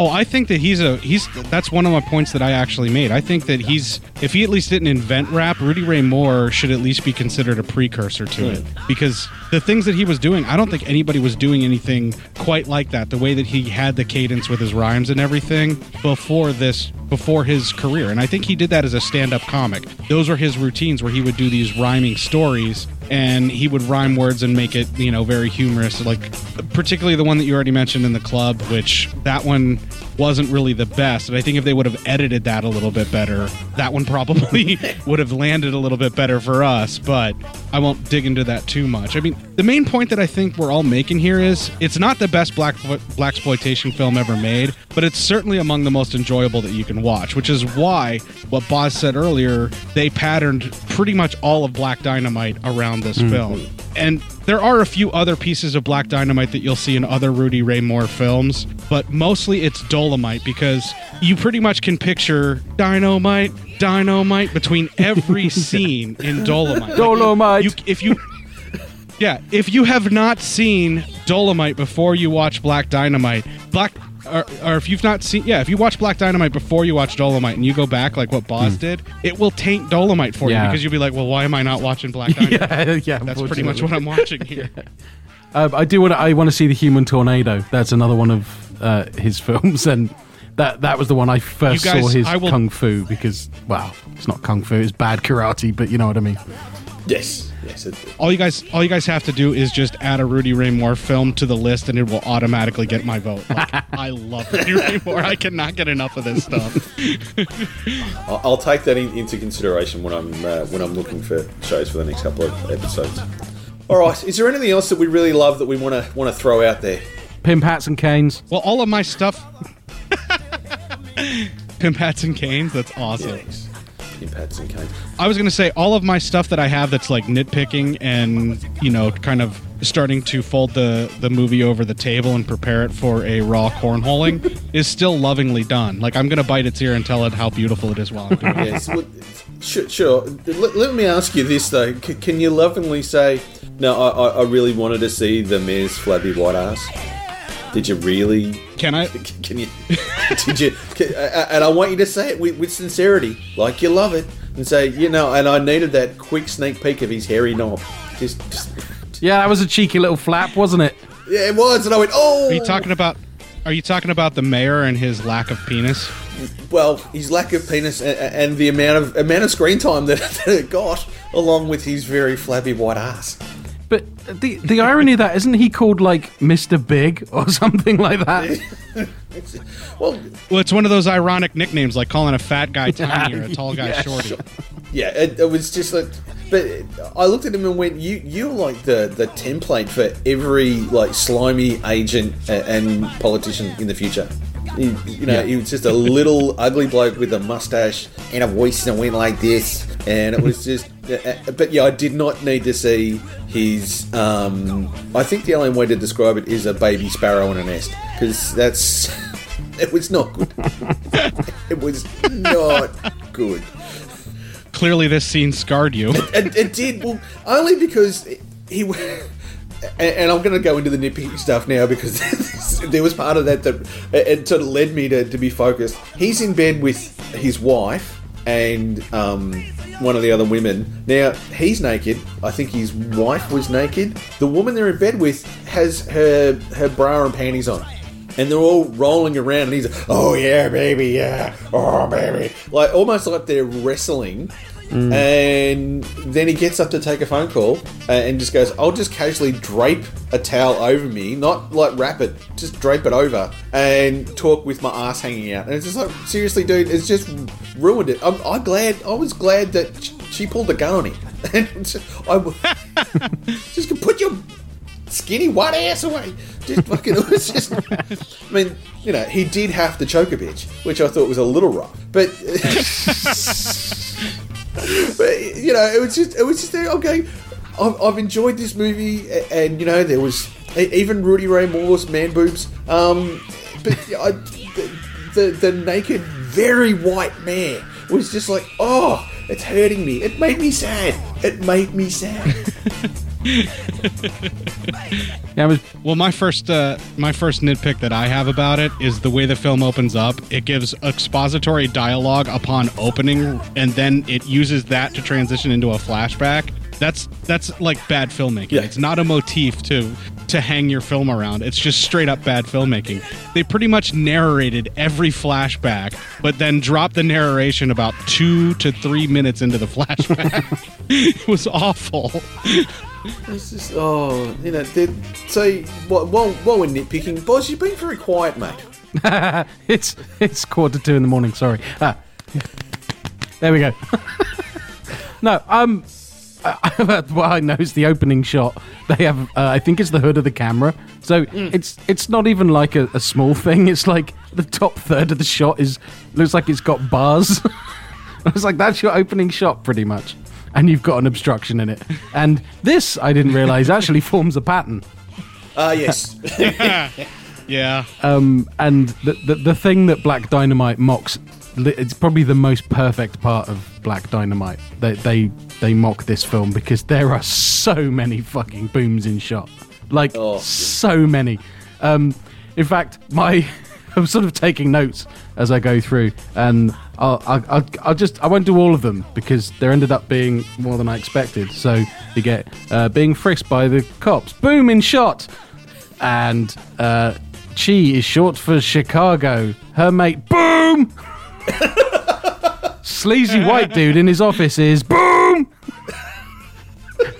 Oh, I think that he's a he's that's one of my points that I actually made. I think that he's if he at least didn't invent rap, Rudy Ray Moore should at least be considered a precursor to it because the things that he was doing, I don't think anybody was doing anything quite like that. The way that he had the cadence with his rhymes and everything before this before his career. And I think he did that as a stand-up comic. Those were his routines where he would do these rhyming stories and he would rhyme words and make it, you know, very humorous. Like particularly the one that you already mentioned in the club, which that one wasn't really the best. And I think if they would have edited that a little bit better, that one probably would have landed a little bit better for us. But I won't dig into that too much. I mean, the main point that I think we're all making here is it's not the best black blaxploitation film ever made, but it's certainly among the most enjoyable that you can watch. Which is why what Boz said earlier, they patterned pretty much all of Black Dynamite around this mm-hmm. film. And there are a few other pieces of Black Dynamite that you'll see in other Rudy Ray Moore films, but mostly it's Dolemite because you pretty much can picture Dynamite, Dynamite between every scene in Dolemite. Like, Dolemite. You, if you Yeah, if you have not seen Dolemite before you watch Black Dynamite, Black or, or if you've not seen yeah, if you watch Black Dynamite before you watch Dolemite and you go back like what Boz did, it will taint Dolemite for Yeah. you because you'll be like, well, why am I not watching Black Dynamite? yeah, yeah. That's pretty much what I'm watching here. Uh, I do want to. I want to see the Human Tornado. That's another one of uh, his films, and that that was the one I first You guys, saw his I will- kung fu because wow, it's not kung fu, it's bad karate, but you know what I mean. Yes, yes. It, All you guys, all you guys have to do is just add a Rudy Ray Moore film to the list, and it will automatically get my vote. Like, I love Rudy Ray Moore. I cannot get enough of this stuff. I'll, I'll take that in, into consideration when I'm uh, when I'm looking for shows for the next couple of episodes. All right. Is there anything else that we really love that we want to want to throw out there? Pimp hats and canes. Well, all of my stuff. Pimp hats and canes. That's awesome. Yes. Impacts and canes. I was gonna say all of my stuff that I have that's like nitpicking and you know kind of starting to fold the the movie over the table and prepare it for a raw cornholing is still lovingly done. Like I'm gonna bite its ear and tell it how beautiful it is while I'm doing it. Yes. well, sure. sure. Let, let me ask you this though: C- Can you lovingly say, "No, I, I, I really wanted to see the mayor's flabby white ass"? Did you really? Can I? Can you? did you? Can, and I want you to say it with, with sincerity, like you love it, and say, you know. And I needed that quick sneak peek of his hairy knob. Just, just Yeah, that was a cheeky little flap, wasn't it? yeah, it was. And I went, oh. Are you talking about? Are you talking about the mayor and his lack of penis? Well, his lack of penis and, and the amount of amount of screen time that, that it got, along with his very flabby white ass. But the the irony of that isn't he called like Mr. Big or something like that? Well, Well, it's one of those ironic nicknames, like calling a fat guy tiny or a tall guy Yeah, shorty. yeah, it, it was just like. But I looked at him and went, "You, you're like the the template for every like slimy agent a- and politician in the future." He, you know, he was just a little ugly bloke with a mustache and a voice that went like this, and it was just. uh, But yeah, I did not need to see his. Um, I think the only way to describe it is a baby sparrow in a nest, because that's. It was not good. it was not good. Clearly, this scene scarred you. it, it did well only because he and, I'm going to go into the nitpicky stuff now because there was part of that that it sort of led me to, to be focused. He's in bed with his wife and um, one of the other women. Now he's naked. I think his wife was naked. The woman they're in bed with has her her bra and panties on. And they're all rolling around, and he's like, "Oh yeah, baby, yeah, oh baby," like almost like they're wrestling. And then he gets up to take a phone call uh, and just goes, I'll just casually drape a towel over me, not like wrap it, just drape it over and talk with my ass hanging out. And it's just like, seriously, dude, it's just ruined it. I'm, I'm glad, I was glad that sh- she pulled the gun on him. And just- I w- just go, put your skinny white ass away. Just fucking, it was just, I mean, you know, he did have to choke a bitch, which I thought was a little rough. But. but you know, it was just it was just okay. I've, I've enjoyed this movie, and you know, there was even Rudy Ray Moore's man boobs. Um, but I, the, the the naked, very white man was just like, oh, it's hurting me. It made me sad. It made me sad. Yeah, was Well, my first uh, my first nitpick that I have about it is the way the film opens up. It gives expository dialogue upon opening, and then it uses that to transition into a flashback. That's that's like bad filmmaking. Yeah. It's not a motif to to hang your film around. It's just straight up bad filmmaking. They pretty much narrated every flashback, but then dropped the narration about two to three minutes into the flashback. it was awful. It's just oh, you know. So while, while while we're nitpicking, Boz, you've been very quiet, mate. it's it's quarter to two in the morning. Sorry. Ah. There we go. no, um, I, what I know is the opening shot. They have, uh, I think it's the hood of the camera. So it's it's not even like a, a small thing. It's like the top third of the shot is looks like it's got bars. I was like, that's your opening shot, pretty much. And you've got an obstruction in it. And this, I didn't realize, actually forms a pattern. Ah, yes. Yeah. Um, and the, the the thing that Black Dynamite mocks, it's probably the most perfect part of Black Dynamite. They they they mock this film because there are so many fucking booms in shot, like Oh. so many. Um, in fact, my I'm sort of taking notes as I go through, and I'll, I'll, I'll, just I won't do all of them because there ended up being more than I expected. So you get uh, being frisked by the cops, boom in shot, and uh, Chi is short for Chicago. Her mate, boom. Sleazy white dude in his office is boom.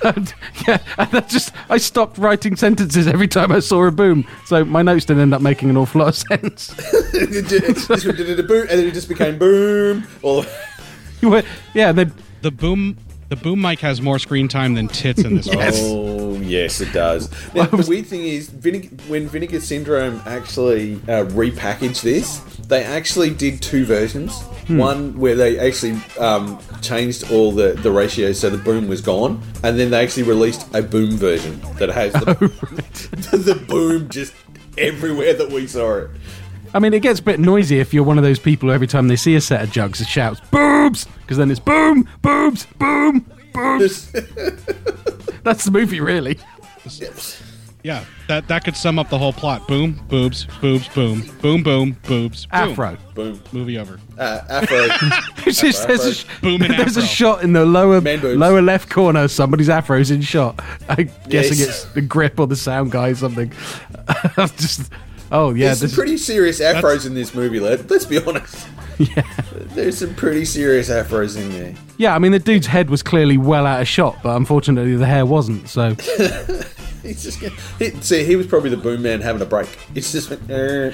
And, yeah, and I just I stopped writing sentences every time I saw a boom, so my notes didn't end up making an awful lot of sense. This one did a boom, and then it just became boom. All You went- yeah, then The boom the boom mic has more screen time than tits in this film. Oh, yes, it does. Now, the weird thing is, Vinegar, when Vinegar Syndrome actually uh, repackaged this, they actually did two versions. One where they actually um, changed all the, the ratios so the boom was gone, and then they actually released a boom version that has the, the boom just everywhere that we saw it. I mean it gets a bit noisy if you're one of those people who every time they see a set of jugs it shouts boobs because then it's boom, boobs, boom. That's the movie, really. Yeah, that that could sum up the whole plot. Boom, boobs, boobs, boom, boom, boom, boobs, boom. Afro. Boom. Movie over. Uh, Afro. It's just, there's a, sh- Boom and there's a afro. shot in the lower Man boobs. lower left corner. Somebody's afro's in shot. I'm guessing Yes. it's the grip or the sound guy or something. I'm just oh yeah, There's some pretty serious afros in this movie, lad. Let's be honest. Yeah. There's some pretty serious afros in there. yeah. I mean, the dude's head was clearly well out of shot, but unfortunately the hair wasn't. So He's just gonna, he, see, he was probably the boom man having a break. It's just went, er,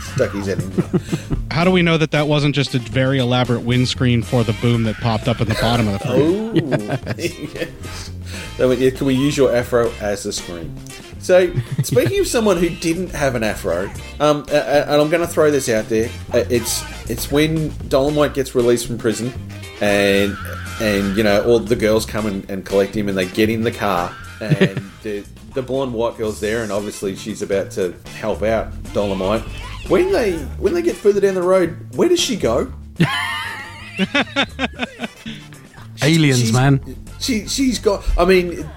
stuck his head in. there. How do we know that that wasn't just a very elaborate windscreen for the boom that popped up in the bottom of the frame? Oh, yes. They went, yeah, can we use your afro as a screen? So, speaking of someone who didn't have an afro, um, a- a- and I'm going to throw this out there, uh, it's it's when Dolemite gets released from prison, and and you know all the girls come and, and collect him, and they get in the car, and the the blonde white girl's there, and obviously she's about to help out Dolemite. When they when they get further down the road, where does she go? aliens, She's- man. She she's got. I mean,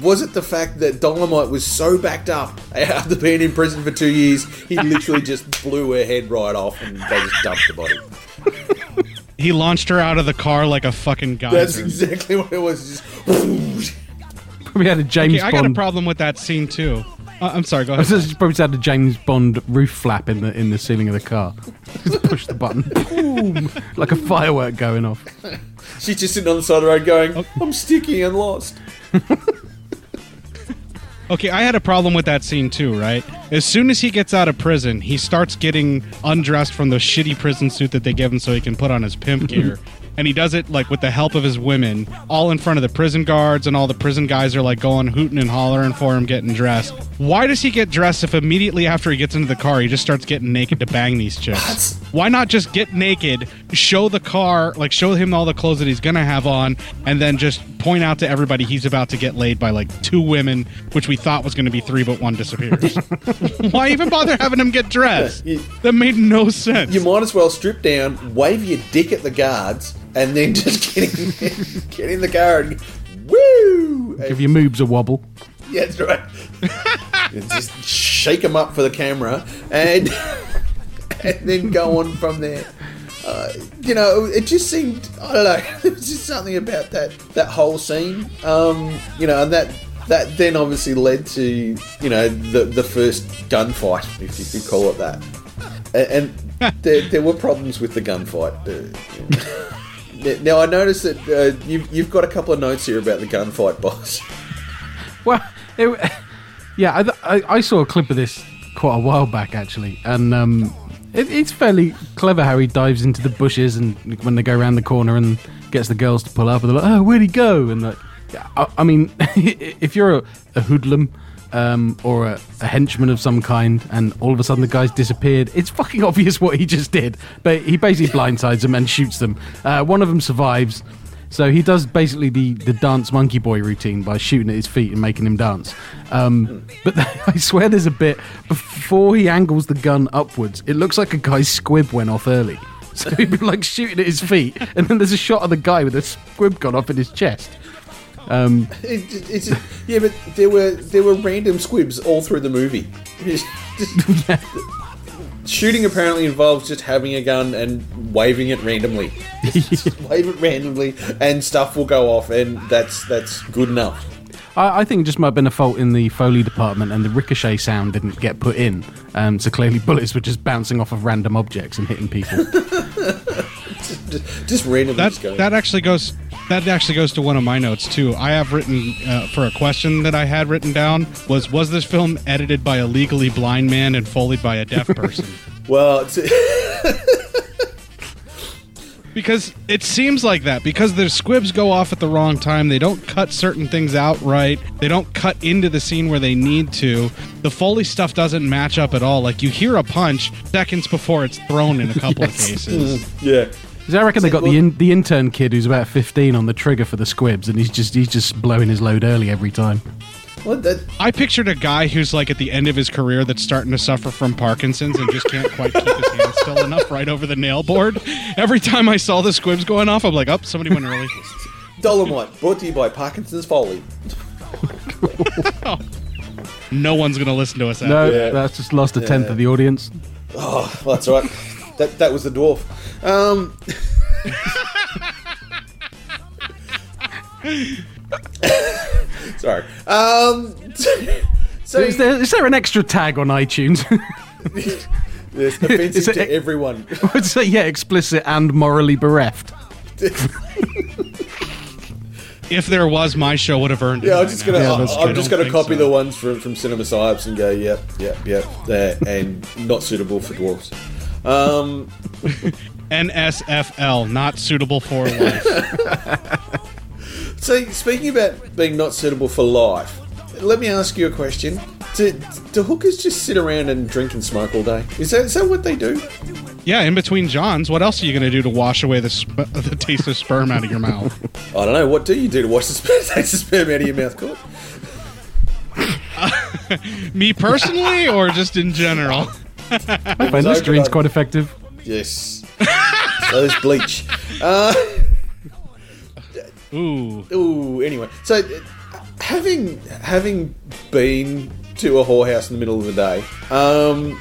was it the fact that Dolemite was so backed up after being in prison for two years? He literally just blew her head right off, and they just dumped the body. He launched her out of the car like a fucking geyser. That's exactly what it was. Just Probably had a James Okay, I got a Bond. problem with that scene too. Uh, I'm sorry. Go ahead. She probably had a James Bond roof flap in the in the ceiling of the car. Just push the button, boom, like a firework going off. she's just sitting on the side of the road, going, "I'm sticky and lost." Okay, I had a problem with that scene too, right? As soon as he gets out of prison, he starts getting undressed from the shitty prison suit that they give him so he can put on his pimp gear. And he does it like with the help of his women, all in front of the prison guards, and all the prison guys are like going hooting and hollering for him getting dressed. Why does he get dressed if immediately after he gets into the car he just starts getting naked to bang these chicks? Why not just get naked, show the car, like show him all the clothes that he's gonna have on, and then just point out to everybody he's about to get laid by like two women, which we thought was gonna be three, but one disappears. Why even bother having him get dressed? That made no sense. You might as well strip down, wave your dick at the guards, and then just get in, get in the car and woo. Give your moobs a wobble. Yeah, that's right. Just shake them up for the camera and and then go on from there. Uh, you know, it just seemed I don't know. There was just something about that that whole scene. Um, you know, and that that then obviously led to you know the the first gunfight, if you could call it that. A- And there, there were problems with the gunfight. Now I noticed that uh, you've you've got a couple of notes here about the gunfight, Boz. Well, it, yeah, I, I, I saw a clip of this quite a while back actually, and um, it, it's fairly clever how he dives into the bushes and when they go around the corner and gets the girls to pull up, and they're like, "Oh, where'd he go?" And like, I, I mean, if you're a, a hoodlum. Um, or a, a henchman of some kind, and all of a sudden the guy's disappeared. It's fucking obvious what he just did, but he basically blindsides them and shoots them. Uh, one of them survives, so he does basically the, the dance monkey boy routine by shooting at his feet and making him dance. Um, but I swear there's a bit before he angles the gun upwards. It looks like a guy's squib went off early. So he'd be like shooting at his feet, and then there's a shot of the guy with a squib gone off in his chest. Um, It, it- it's yeah, but there were there were random squibs all through the movie. Just- just- Shooting apparently involves just having a gun and waving it randomly. Just wave it randomly, and stuff will go off, and that's that's good enough. I, I think it just might have been a fault in the Foley department, and the ricochet sound didn't get put in. Um, so clearly, bullets were just bouncing off of random objects and hitting people. Just, just randomly That just going. that actually goes that actually goes to one of my notes too. I have written uh, for a question that I had written down was was this film edited by a legally blind man and foleyed by a deaf person? well, it's, because it seems like that. Because their squibs go off at the wrong time. They don't cut certain things out right. They don't cut into the scene where they need to. The foley stuff doesn't match up at all. Like you hear a punch seconds before it's thrown in a couple of cases. Yeah. 'Cause I reckon they got the in, the intern kid who's about 15 on the trigger for the squibs, and he's just he's just blowing his load early every time. Well, that, i pictured a guy who's like at the end of his career that's starting to suffer from parkinson's and just can't quite keep his hands still enough right over the nail board every time i saw the squibs going off i'm like oh somebody went early Dolemite brought to you by Parkinson's Foley. no one's gonna listen to us after No, Yeah. that's just lost a tenth of the audience. Oh, well, that's right. That that was the dwarf. Um, sorry. Um, so Is there, is there an extra tag on iTunes? it's offensive is it- to everyone. Would say yeah, explicit and morally bereft. if there was my show would have earned it Yeah, I'm just gonna. Yeah, I- that's I'm just gonna copy think the ones from from Cinema Psyops and go, yep, yep, yep, there, and not suitable for dwarfs. Um, NSFL, not suitable for life. so speaking about being not suitable for life, let me ask you a question. Do, do hookers just sit around and drink and smoke all day? Is that is that what they do? yeah, in between Johns, what else are you going to do to wash away the sp- the taste of sperm out of your mouth? I don't know. What do you do to wash the sperm, take the sperm out of your mouth? Cort? Me personally, or just in general? I find Listerine quite effective. Yes. so there's bleach. Uh, Ooh, ooh. Anyway, so uh, having having been to a whorehouse in the middle of the day, um,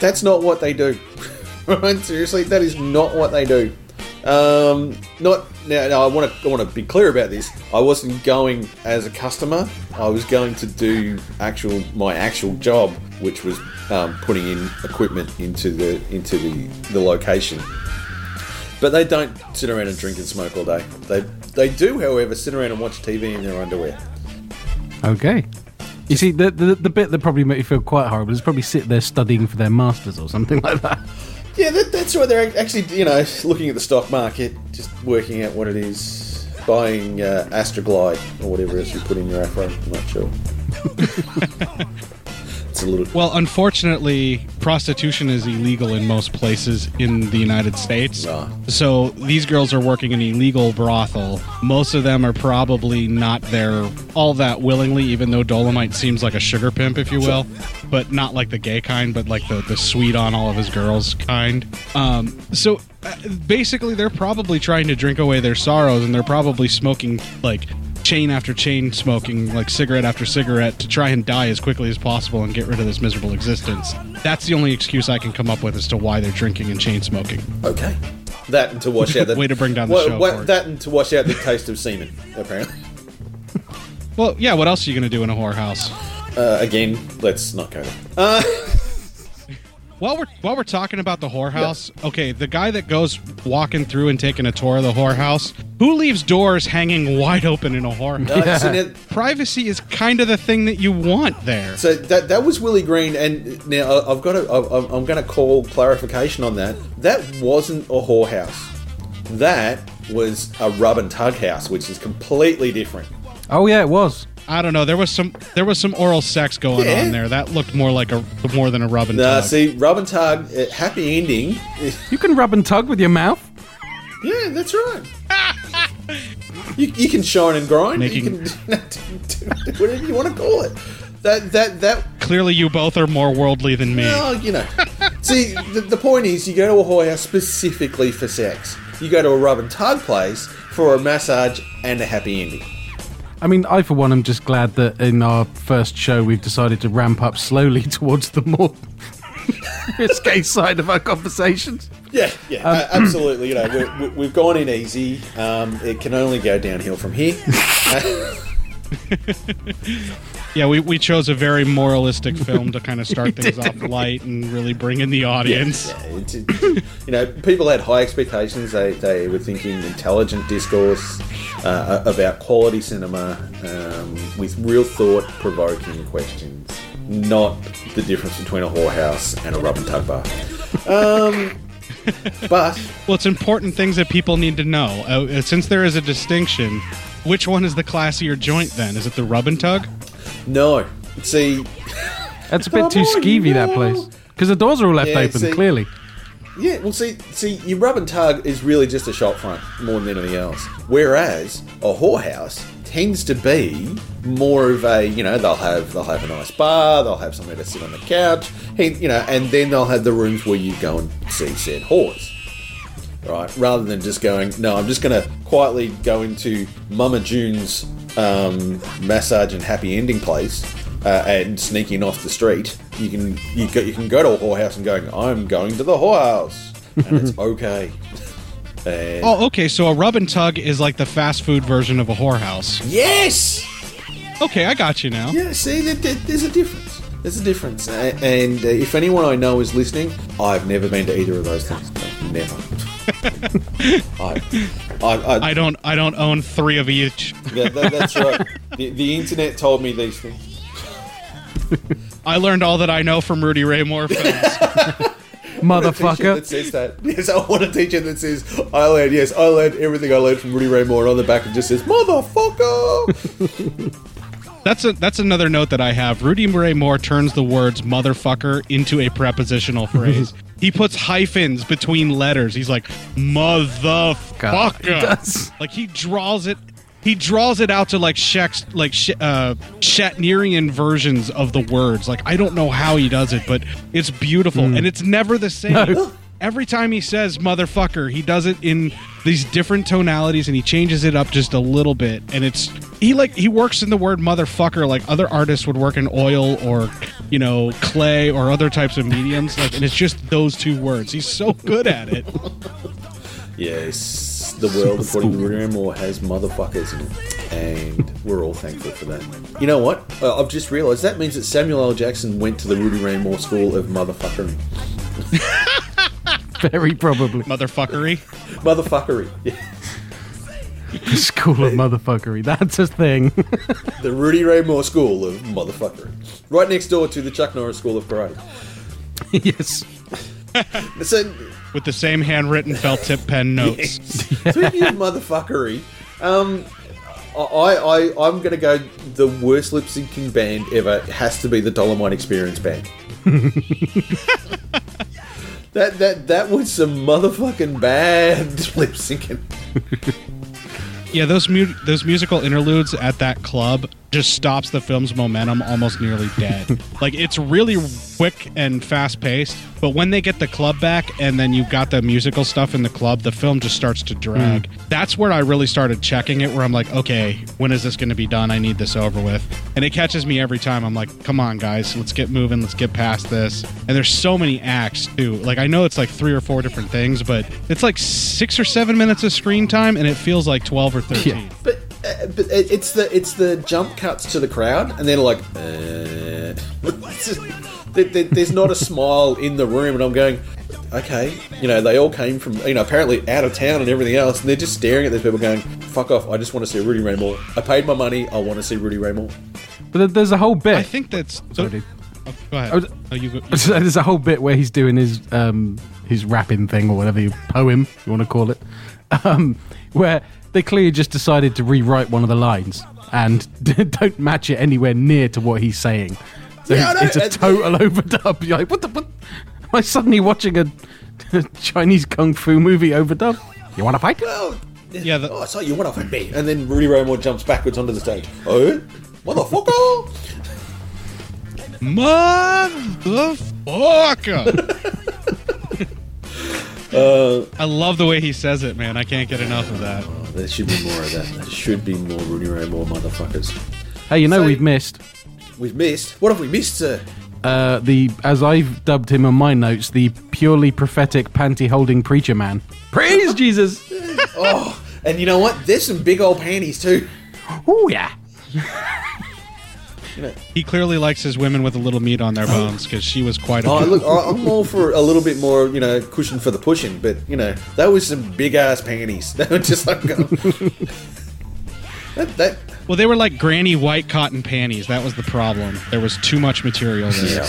that's not what they do. right? Seriously, that is not what they do. Um, not now. now I want to. I want to be clear about this. I wasn't going as a customer. I was going to do actual my actual job, which was um, putting in equipment into the into the the location. But they don't sit around and drink and smoke all day. They they do, however, sit around and watch TV in their underwear. Okay. You see, the, the the bit that probably made you feel quite horrible is probably sit there studying for their masters or something like that. Yeah, that, that's right. They're actually, you know, looking at the stock market, just working out what it is, buying uh, Astroglide or whatever else you put in your afro. I'm not sure. it's a little. well, unfortunately, prostitution is illegal in most places in the United States. So these girls are working in illegal brothel. Most of them are probably not there all that willingly, even though Dolemite seems like a sugar pimp, if you will, but not like the gay kind, but like the the sweet on all of his girls kind. Um, so uh, basically, they're probably trying to drink away their sorrows, and they're probably smoking like chain after chain smoking like cigarette after cigarette to try and die as quickly as possible and get rid of this miserable existence. That's the only excuse I can come up with as to why they're drinking and chain smoking. Okay. That and to wash out the. Way to bring down the Well, show, that and to wash out the taste of semen, apparently. Well, yeah, what else are you going to do in a whorehouse? Uh, again, let's not go there. Uh, While we're while we're talking about the whorehouse, okay, the guy that goes walking through and taking a tour of the whorehouse, who leaves doors hanging wide open in a whorehouse? uh, so, now, Privacy is kind of the thing that you want there. so that that was Willie Green, and now I- I've got to. I- I'm going to call clarification on that. That wasn't a whorehouse. That was a rub and tug house, which is completely different. Oh yeah, it was. I don't know. There was some there was some oral sex going Yeah. on there. That looked more like a more than a rub and tug. Nah, tug. see, rub and tug, uh, happy ending. You can rub and tug with your mouth. Yeah, that's right. you, you can shine and grind. Making- You can do whatever you want to call it. That that that. Clearly, you both are more worldly than me. Well, you know, See, the, the point is, you go to a whorehouse specifically for sex. You go to a rub and tug place for a massage and a happy ending. I mean, I for one am just glad that in our first show we've decided to ramp up slowly towards the more risque side of our conversations. Yeah, yeah, a- absolutely. You know, we- we've gone in easy. Um, it can only go downhill from here. Yeah, we, we chose a very moralistic film to kind of start things off light and really bring in the audience. Yeah, it's- you know, people had high expectations. They, they were thinking intelligent discourse uh, about quality cinema um, with real thought provoking questions, not the difference between a whorehouse and a rub and tug bar. Um, but Well, it's important things that people need to know. Uh, since there is a distinction, which one is the classier joint then? Is it the rub and tug? no, see, That's a bit Come too on, skeevy, that no. place. Because the doors are all left Yeah, open, see- clearly. Yeah, well, see, see, your rub and tug is really just a shop front more than anything else. Whereas a whorehouse tends to be more of a, you know, they'll have they'll have a nice bar, they'll have somewhere to sit on the couch, and, you know, and then they'll have the rooms where you go and see said whores. Right, rather than just going, no, I'm just going to quietly go into Mama June's um, massage and happy ending place uh, and sneaking off the street. You can you go, you can go to a whorehouse and going, I'm going to the whorehouse, and it's okay. And Oh, okay. So a rub and tug is like the fast food version of a whorehouse. yes, Okay, I got you now. yeah. See, there, there- there's a difference. There's a difference. And uh, if anyone I know is listening, I've never been to either of those things. Never. I, I, I, I don't I don't own three of each. Yeah, that, that's right. The, the internet told me these things. I learned all that I know from Rudy Ray Moore films. Motherfucker. that says that. Yes, I want a t-shirt that says I learned. Yes, I learned everything I learned from Rudy Ray Moore, and on the back it just says "motherfucker." That's a that's another note that I have. Rudy Ray Moore turns the words motherfucker into a prepositional phrase. He puts hyphens between letters. He's like motherfucker. he does. Like he draws it he draws it out to like Shakes, like Sh- uh, Shatnerian versions of the words. Like I don't know how he does it, but it's beautiful and it's never the same. Every time he says motherfucker, he does it in these different tonalities and he changes it up just a little bit. And it's he like he works in the word motherfucker like other artists would work in oil or you know clay or other types of mediums. Like and it's just those two words. He's so good at it. yes, the world according to Rudy Moore has motherfuckers in it, and we're all thankful for that. You know what? Uh, I've just realised that means that Samuel L. Jackson went to the Rudy Ray Moore School of motherfuckering. Very probably. Motherfuckery. Motherfuckery. Yeah. School of motherfuckery. That's a thing. The Rudy Ray Moore School of motherfuckery. Right next door to the Chuck Norris School of Karate. yes. So, With the same handwritten felt tip pen notes. Speaking of motherfuckery, um, I, I, I'm going to go. The worst lip syncing band ever has to be the Dolemite Experience band. That that that was some motherfucking bad lip syncing. Yeah, those mu- those musical interludes at that club just stops the film's momentum almost nearly dead. like it's really quick and fast paced, but when they get the club back and then you've got the musical stuff in the club, the film just starts to drag. That's where I really started checking it where I'm like, okay, when is this going to be done? I need this over with. And it catches me every time. I'm like, come on guys, let's get moving, let's get past this. And there's so many acts too. Like I know it's like three or four different things, but it's like 6 or 7 minutes of screen time and it feels like 12 or 13. But uh, but it- it's the it's the jump cuts to the crowd, and they're like, uh, it's just- there- there- there's not a smile in the room, and I'm going, okay, you know, they all came from you know apparently out of town and everything else, and they're just staring at these people, going, fuck off, I just want to see Rudy Ray Moore. I paid my money, I want to see Rudy Ray Moore. But there's a whole bit. I think that's Sorry, dude. Oh, go ahead. Was- oh, you you there's a whole bit where he's doing his um his rapping thing or whatever you poem you want to call it, um, where they clearly just decided to rewrite one of the lines and don't match it anywhere near to what he's saying. So Yeah, it's, it's a total overdub. You're like, what the? What? Am I suddenly watching a, a Chinese kung fu movie overdub? You want to fight? Oh, Yeah, the- oh, so you want to fight me? And then Rudy Ray jumps backwards onto the stage. Oh, motherfucker! Motherfucker! I love the way he says it, man. I can't get enough of that. There should be more of that. There should be more Rudy Ray Moore motherfuckers. Hey, you know So- we've missed We've missed. What have we missed, sir? uh, the, as I've dubbed him in my notes, the purely prophetic panty-holding preacher man. Praise Jesus! Oh, and you know what? There's some big old panties too. Oh yeah. He clearly likes his women with a little meat on their bones because she was quite a. Oh, look, I- I'm all for a little bit more, you know, cushion for the pushing, but you know, that was some big ass panties. They were just like, that, that Well, they were like granny white cotton panties. That was the problem. There was too much material there.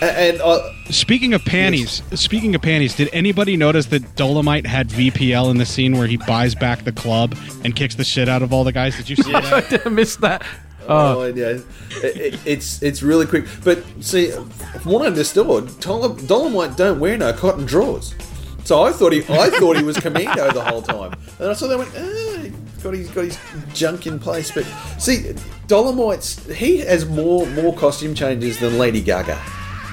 and uh, Speaking of panties, speaking of panties, did anybody notice that Dolemite had VPL in the scene where he buys back the club and kicks the shit out of all the guys? Did you see that? I missed that. Oh, yeah, it, it, it's it's really quick. But see, from what I understood, Dol- Dolemite don't wear no cotton drawers. So I thought he I thought he was commando the whole time, and I saw they went, ah, he's got his got his junk in place. But see, Dolemite's he has more more costume changes than Lady Gaga.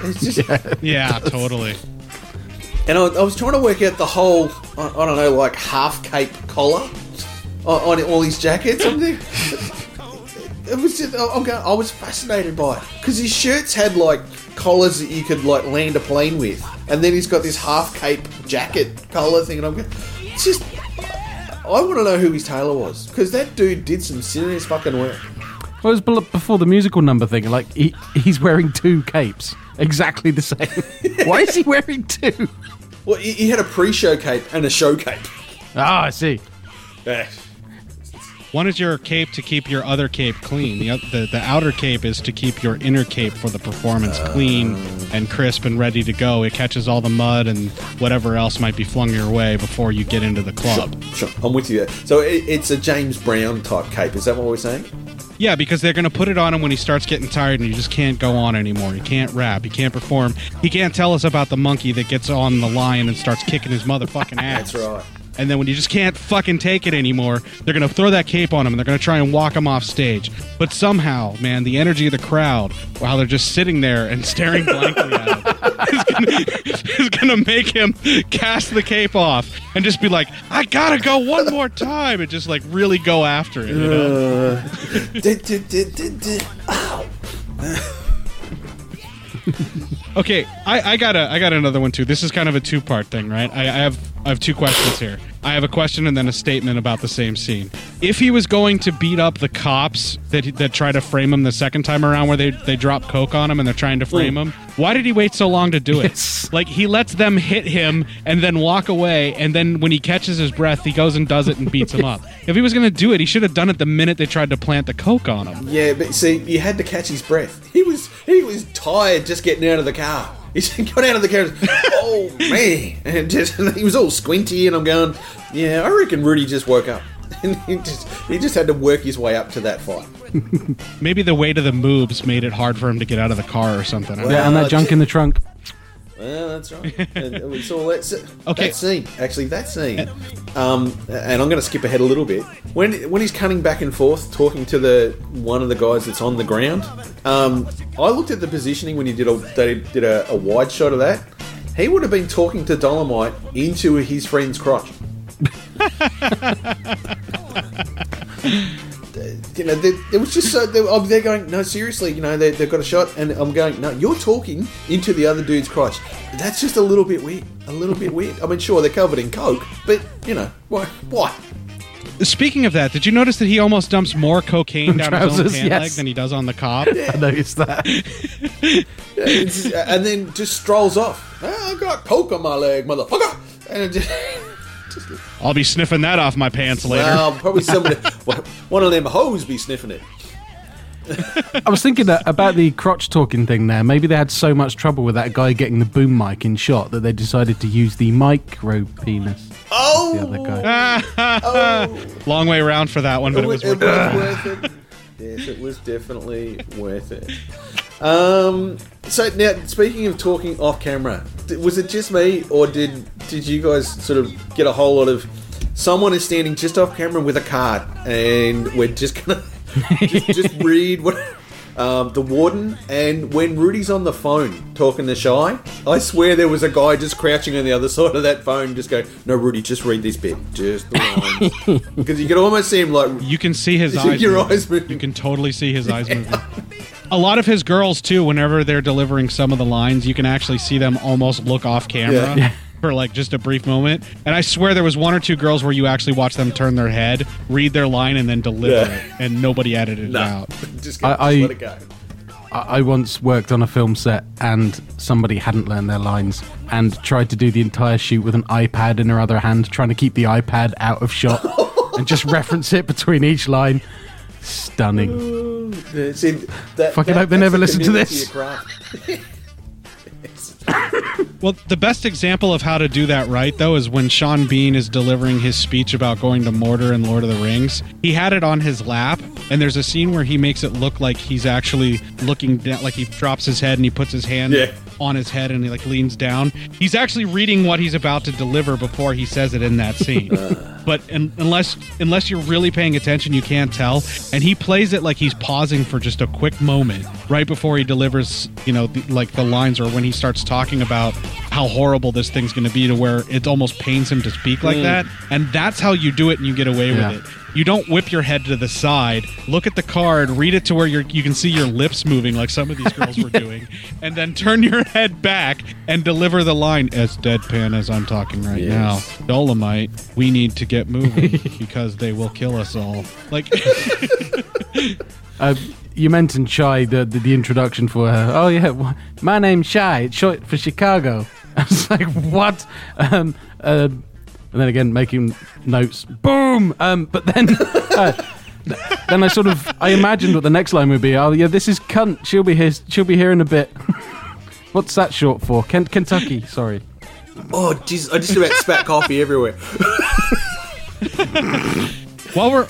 It's just, Yeah, totally. and I, I was trying to work out the whole I, I don't know like half cape collar on, on all his jackets. I'm thinking, it was just, I'm I was fascinated by it because his shirts had like collars that you could like land a plane with, and then he's got this half cape jacket collar thing, and I'm going, it's just. I want to know who his tailor was because that dude did some serious fucking work. Well, it was before the musical number thing. Like he, he's wearing two capes, exactly the same. Why is he wearing two? Well, he, he had a pre-show cape and a show cape. Ah, I see. Eh. One is your cape to keep your other cape clean. The, the the outer cape is to keep your inner cape for the performance clean oh. and crisp and ready to go. It catches all the mud and whatever else might be flung your way before you get into the club. Sure, I'm with you there. So it, it's a James Brown type cape. Is that what we're saying? Yeah, because they're going to put it on him when he starts getting tired and you just can't go on anymore. He can't rap. He can't perform. He can't tell us about the monkey that gets on the lion and starts kicking his motherfucking ass. That's right. And then when you just can't fucking take it anymore, they're going to throw that cape on him and they're going to try and walk him off stage. But somehow, man, the energy of the crowd, while they're just sitting there and staring blankly at him, is gonna, is gonna make him cast the cape off and just be like, I gotta go one more time and just like really go after it. You know? Uh. Did- did- did- did- did- Ow. Okay, I, I got a I got another one too. This is kind of a two part thing, right? I, I have I have two questions here. I have a question and then a statement about the same scene. If he was going to beat up the cops that that try to frame him the second time around, where they they drop coke on him and they're trying to frame him, why did he wait so long to do it? Yes. Like he lets them hit him and then walk away, and then when he catches his breath, he goes and does it and beats him up. If he was going to do it, he should have done it the minute they tried to plant the coke on him. Yeah, but see, you had to catch his breath. He was he was tired just getting out of the car. He got out of the car. Oh man! And just he was all squinty, and I'm going, yeah, I reckon Rudy just woke up. And he just he just had to work his way up to that fight. Maybe the weight of the moves made it hard for him to get out of the car or something. I don't Yeah, and that junk in the trunk. Well, that's right. and saw that, Okay. that scene. Actually, that scene. Um, and I'm going to skip ahead a little bit. When when he's cutting back and forth, talking to the one of the guys that's on the ground. Um, I looked at the positioning when he did a they did a, a wide shot of that. He would have been talking to Dolemite into his friend's crotch. you know, they, it was just so they, oh, they're going. No, seriously, you know, they, they've got a shot, and I'm going. No, you're talking into the other dude's crotch. That's just a little bit weird. A little bit weird. I mean, sure, they're covered in coke, but you know, why? Why? Speaking of that, did you notice that he almost dumps more cocaine down his own pant yes. leg than he does on the cop? I noticed that. It's- and then just strolls off. "Ah, I got coke on my leg, motherfucker. And it just, I'll be sniffing that off my pants later. well, probably somebody, one of them hoes be sniffing it. I was thinking that about the crotch talking thing there. Maybe they had so much trouble with that guy getting the boom mic in shot that they decided to use the micro penis. Oh, The other guy. oh. Long way around for that one, but it was it worth it. was worth it. Yes, it was definitely worth it. Um, so now, speaking of talking off camera, was it just me, or did did you guys sort of get a whole lot of someone is standing just off camera with a card, and we're just gonna just, just read what um, the warden, and when Rudy's on the phone talking to Shy, I swear there was a guy just crouching on the other side of that phone, just going, "No, Rudy, just read this bit, just the lines," because you can almost see him like You can see his eyes. Your moving. eyes moving. You can totally see his eyes moving. A lot of his girls too. Whenever they're delivering some of the lines, you can actually see them almost look off camera. Yeah. Yeah. For like just a brief moment, and I swear there was one or two girls where you actually watch them turn their head, read their line, and then deliver Yeah. it, and nobody edited it No. out. just, I- just let it go. I I once worked on a film set and somebody hadn't learned their lines and tried to do the entire shoot with an iPad in her other hand, trying to keep the iPad out of shot and just reference it between each line. Stunning. Yeah, see, that, Fucking that- hope they never the listen to this. Well, the best example of how to do that right, though, is when Sean Bean is delivering his speech about going to Mordor and Lord of the Rings. He had it on his lap, and there's a scene where he makes it look like he's actually looking down, like he drops his head and he puts his hand Yeah. On his head and he like leans down. He's actually reading what he's about to deliver before he says it in that scene. but un unless unless you're really paying attention, you can't tell. And he plays it like he's pausing for just a quick moment right before he delivers, you know, the, like the lines or when he starts talking about how horrible this thing's going to be to where it almost pains him to speak like Mm. that. And that's how you do it and you get away Yeah. with it. You don't whip your head to the side, look at the card, read it to where you're, you can see your lips moving like some of these girls were doing, and then turn your head back and deliver the line as deadpan as I'm talking right Yes. now. Dolemite, we need to get moving because they will kill us all. Like, Uh, you mentioned Shy, the, the the introduction for her. Oh yeah, my name's Shy. It's short for Chicago. I was like, what? Um, uh, and then again, making notes. Boom. Um, but then, uh, then I sort of I imagined what the next line would be. Oh yeah, this is cunt. She'll be here. She'll be here in a bit. What's that short for? Kent, Kentucky. Sorry. Oh, jeez, I just about spat coffee everywhere. while we're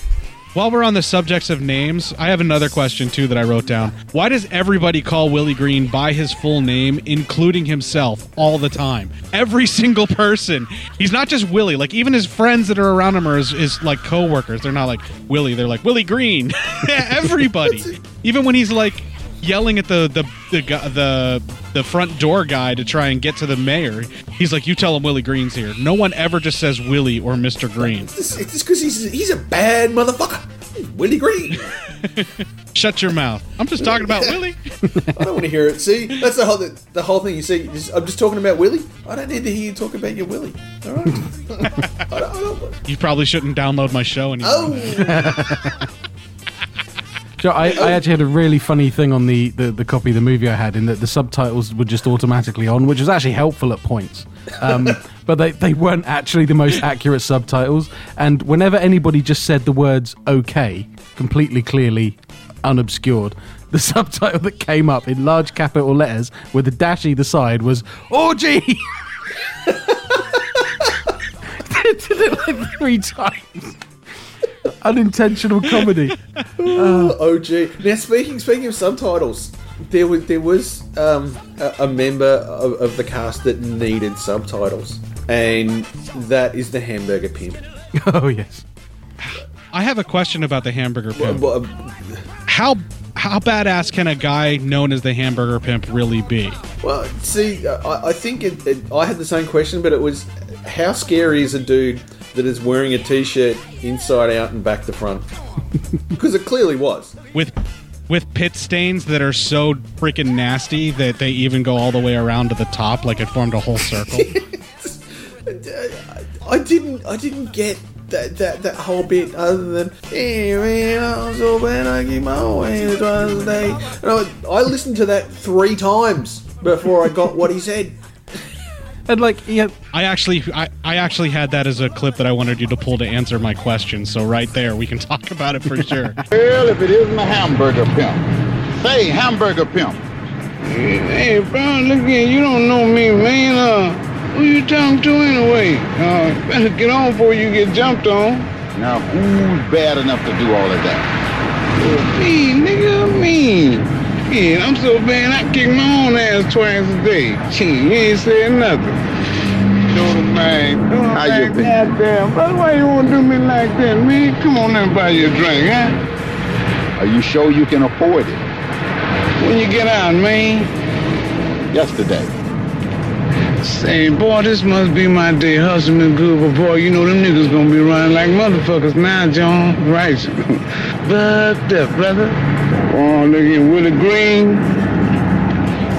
while we're on the subjects of names, I have another question too that I wrote down. Why does everybody call Willie Green by his full name, including himself, all the time? Every single person. He's not just Willie. Like even his friends that are around him are his, his like coworkers. They're not like Willie. They're like Willie Green. everybody. even when he's like yelling at the the the the the front door guy to try and get to the mayor, he's like, "You tell him Willie Green's here." No one ever just says Willie or Mister Green. It's just because he's he's a bad motherfucker. Willie Green. Shut your mouth. I'm just talking about Willie. I don't want to hear it. See, that's the whole the, the whole thing. You see, just- I'm just talking about Willie. I don't need to hear you talk about your Willie. All right. I don't, I don't, You probably shouldn't download my show anymore. oh, I, I actually had a really funny thing on the, the, the copy of the movie I had in that the subtitles were just automatically on, which was actually helpful at points. Um, but they, they weren't actually the most accurate subtitles. And whenever anybody just said the words okay, completely clearly unobscured, the subtitle that came up in large capital letters with a dash either side was orgy! did it like three times. Unintentional comedy. oh, gee. Now speaking speaking of subtitles, there was there was um, a, a member of, of the cast that needed subtitles, and that is the hamburger pimp. Oh, yes. I have a question about the hamburger pimp. Well, How how badass can a guy known as the hamburger pimp really be? Well, see, I, I think it, it, I had the same question, but it was how scary is a dude that is wearing a t-shirt inside out and back to front? Because it clearly was. With with pit stains that are so freaking nasty that they even go all the way around to the top, like it formed a whole circle. I didn't, I didn't get that that, that whole bit other than hey man, I'm so bad I keep my way twice a day. And I, I listened to that three times before I got what he said. And like, yeah, I actually I, I actually had that as a clip that I wanted you to pull to answer my question. So right there, we can talk about it for sure. Well, if it isn't a hamburger pimp. Say, hamburger pimp. Hey, bro, look here, you don't know me, man. Uh, who you talking to anyway? Uh, better get on before you get jumped on. Now, who's bad enough to do all of that? Me, nigga, me. Yeah, I'm so bad I kick my own ass twice a day. Gee, you ain't said nothing. Do the man. Do the How you man. been? Brother, why you want to do me like that, man? Come on, me buy you a drink, huh? Are you sure you can afford it? when you get out, man? Yesterday. Say, boy, this must be my day hustling good, but boy, you know them niggas gonna be running like motherfuckers now, John. Right. Bucked up, brother. Boy, looking Willie Green.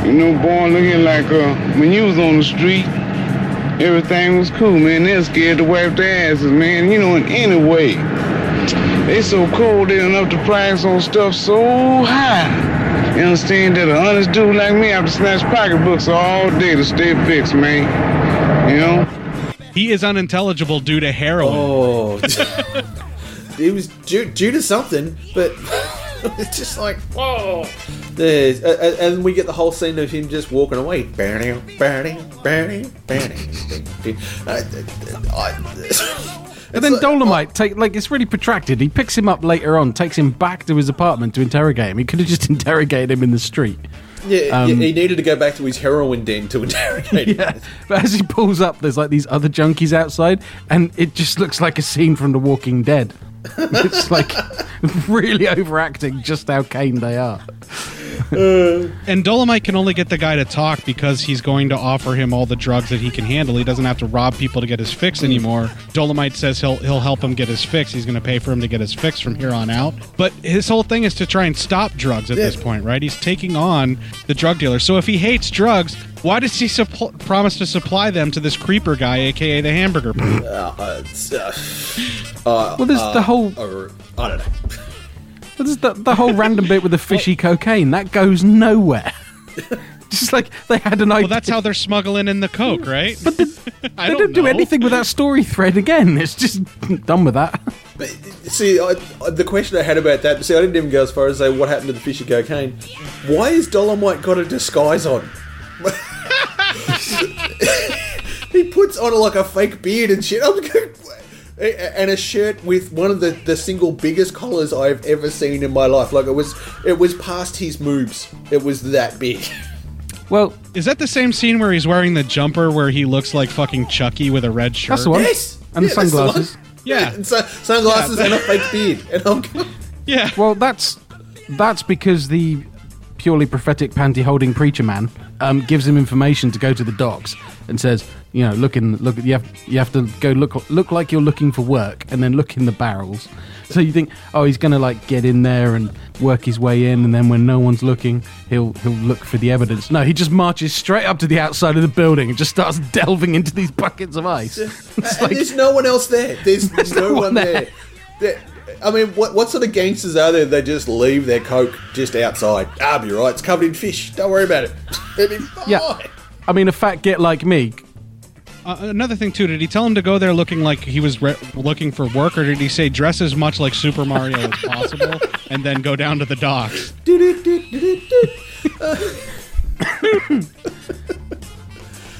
You know, boy, looking like uh, when you was on the street, everything was cool, man. They're scared to wipe their asses, man. You know, in any way. They so cold, they done up the price on stuff so high. You understand that an honest dude like me have to snatch pocketbooks all day to stay fixed, man. You know? He is unintelligible due to heroin. Oh, it was due, due to something, but it's just like whoa. There's, uh, and we get the whole scene of him just walking away. Burning, burning, burning, burning. And then like- Dolemite take like it's really protracted. He picks him up later on, takes him back to his apartment to interrogate him. He could have just interrogated him in the street. Yeah, yeah, he needed to go back to his heroin den to interrogate him. Yeah, but as he pulls up, there's like these other junkies outside, and it just looks like a scene from The Walking Dead. it's like really overacting just how keen they are. Uh, and Dolemite can only get the guy to talk because he's going to offer him all the drugs that he can handle. He doesn't have to rob people to get his fix mm. anymore. Dolemite says he'll he'll help him get his fix. He's going to pay for him to get his fix from here on out. But his whole thing is to try and stop drugs at this point, right? He's taking on the drug dealer. So if he hates drugs, why does he supp- promise to supply them to this creeper guy, aka the hamburger? Uh, it's, uh, uh, Well, there's the whole uh, I don't know. there's the, the whole random bit with the fishy cocaine that goes nowhere. just like they had an idea. Well, that's how they're smuggling in the coke, right? But I they don't do know. anything with that story thread again. It's just done with that. But, see, I, I- the question I had about that, see, I didn't even go as far as say what happened to the fishy cocaine. Why is Dolemite got a disguise on? he puts on like a fake beard and shit. I'm going, and a shirt with one of the, the single biggest collars I've ever seen in my life. Like it was, it was past his moves. It was that big. Well, Is that the same scene where he's wearing the jumper where he looks like fucking Chucky with a red shirt? that's the one. Yes, And Yeah, the one. sunglasses. Yeah. and sun- sunglasses Yeah. and a fake beard. And I'm Yeah. Well, that's that's because the purely prophetic panty holding preacher man um, gives him information to go to the docks and says, you know, look in look you have you have to go look look like you're looking for work and then look in the barrels. So you think, oh, he's gonna like get in there and work his way in, and then when no one's looking, he'll he'll look for the evidence. No, he just marches straight up to the outside of the building and just starts delving into these buckets of ice. And like- there's no one else there. There's, no, no one one there. There- I mean, what, what sort of gangsters are there? They just leave their coke just outside. Ah, I'll be right. It's covered in fish. Don't worry about it. It'll be fine. yeah, I mean, a fat git like me Uh, another thing too, did he tell him to go there looking like he was re- looking for work, or did he say dress as much like Super Mario as possible and then go down to the docks?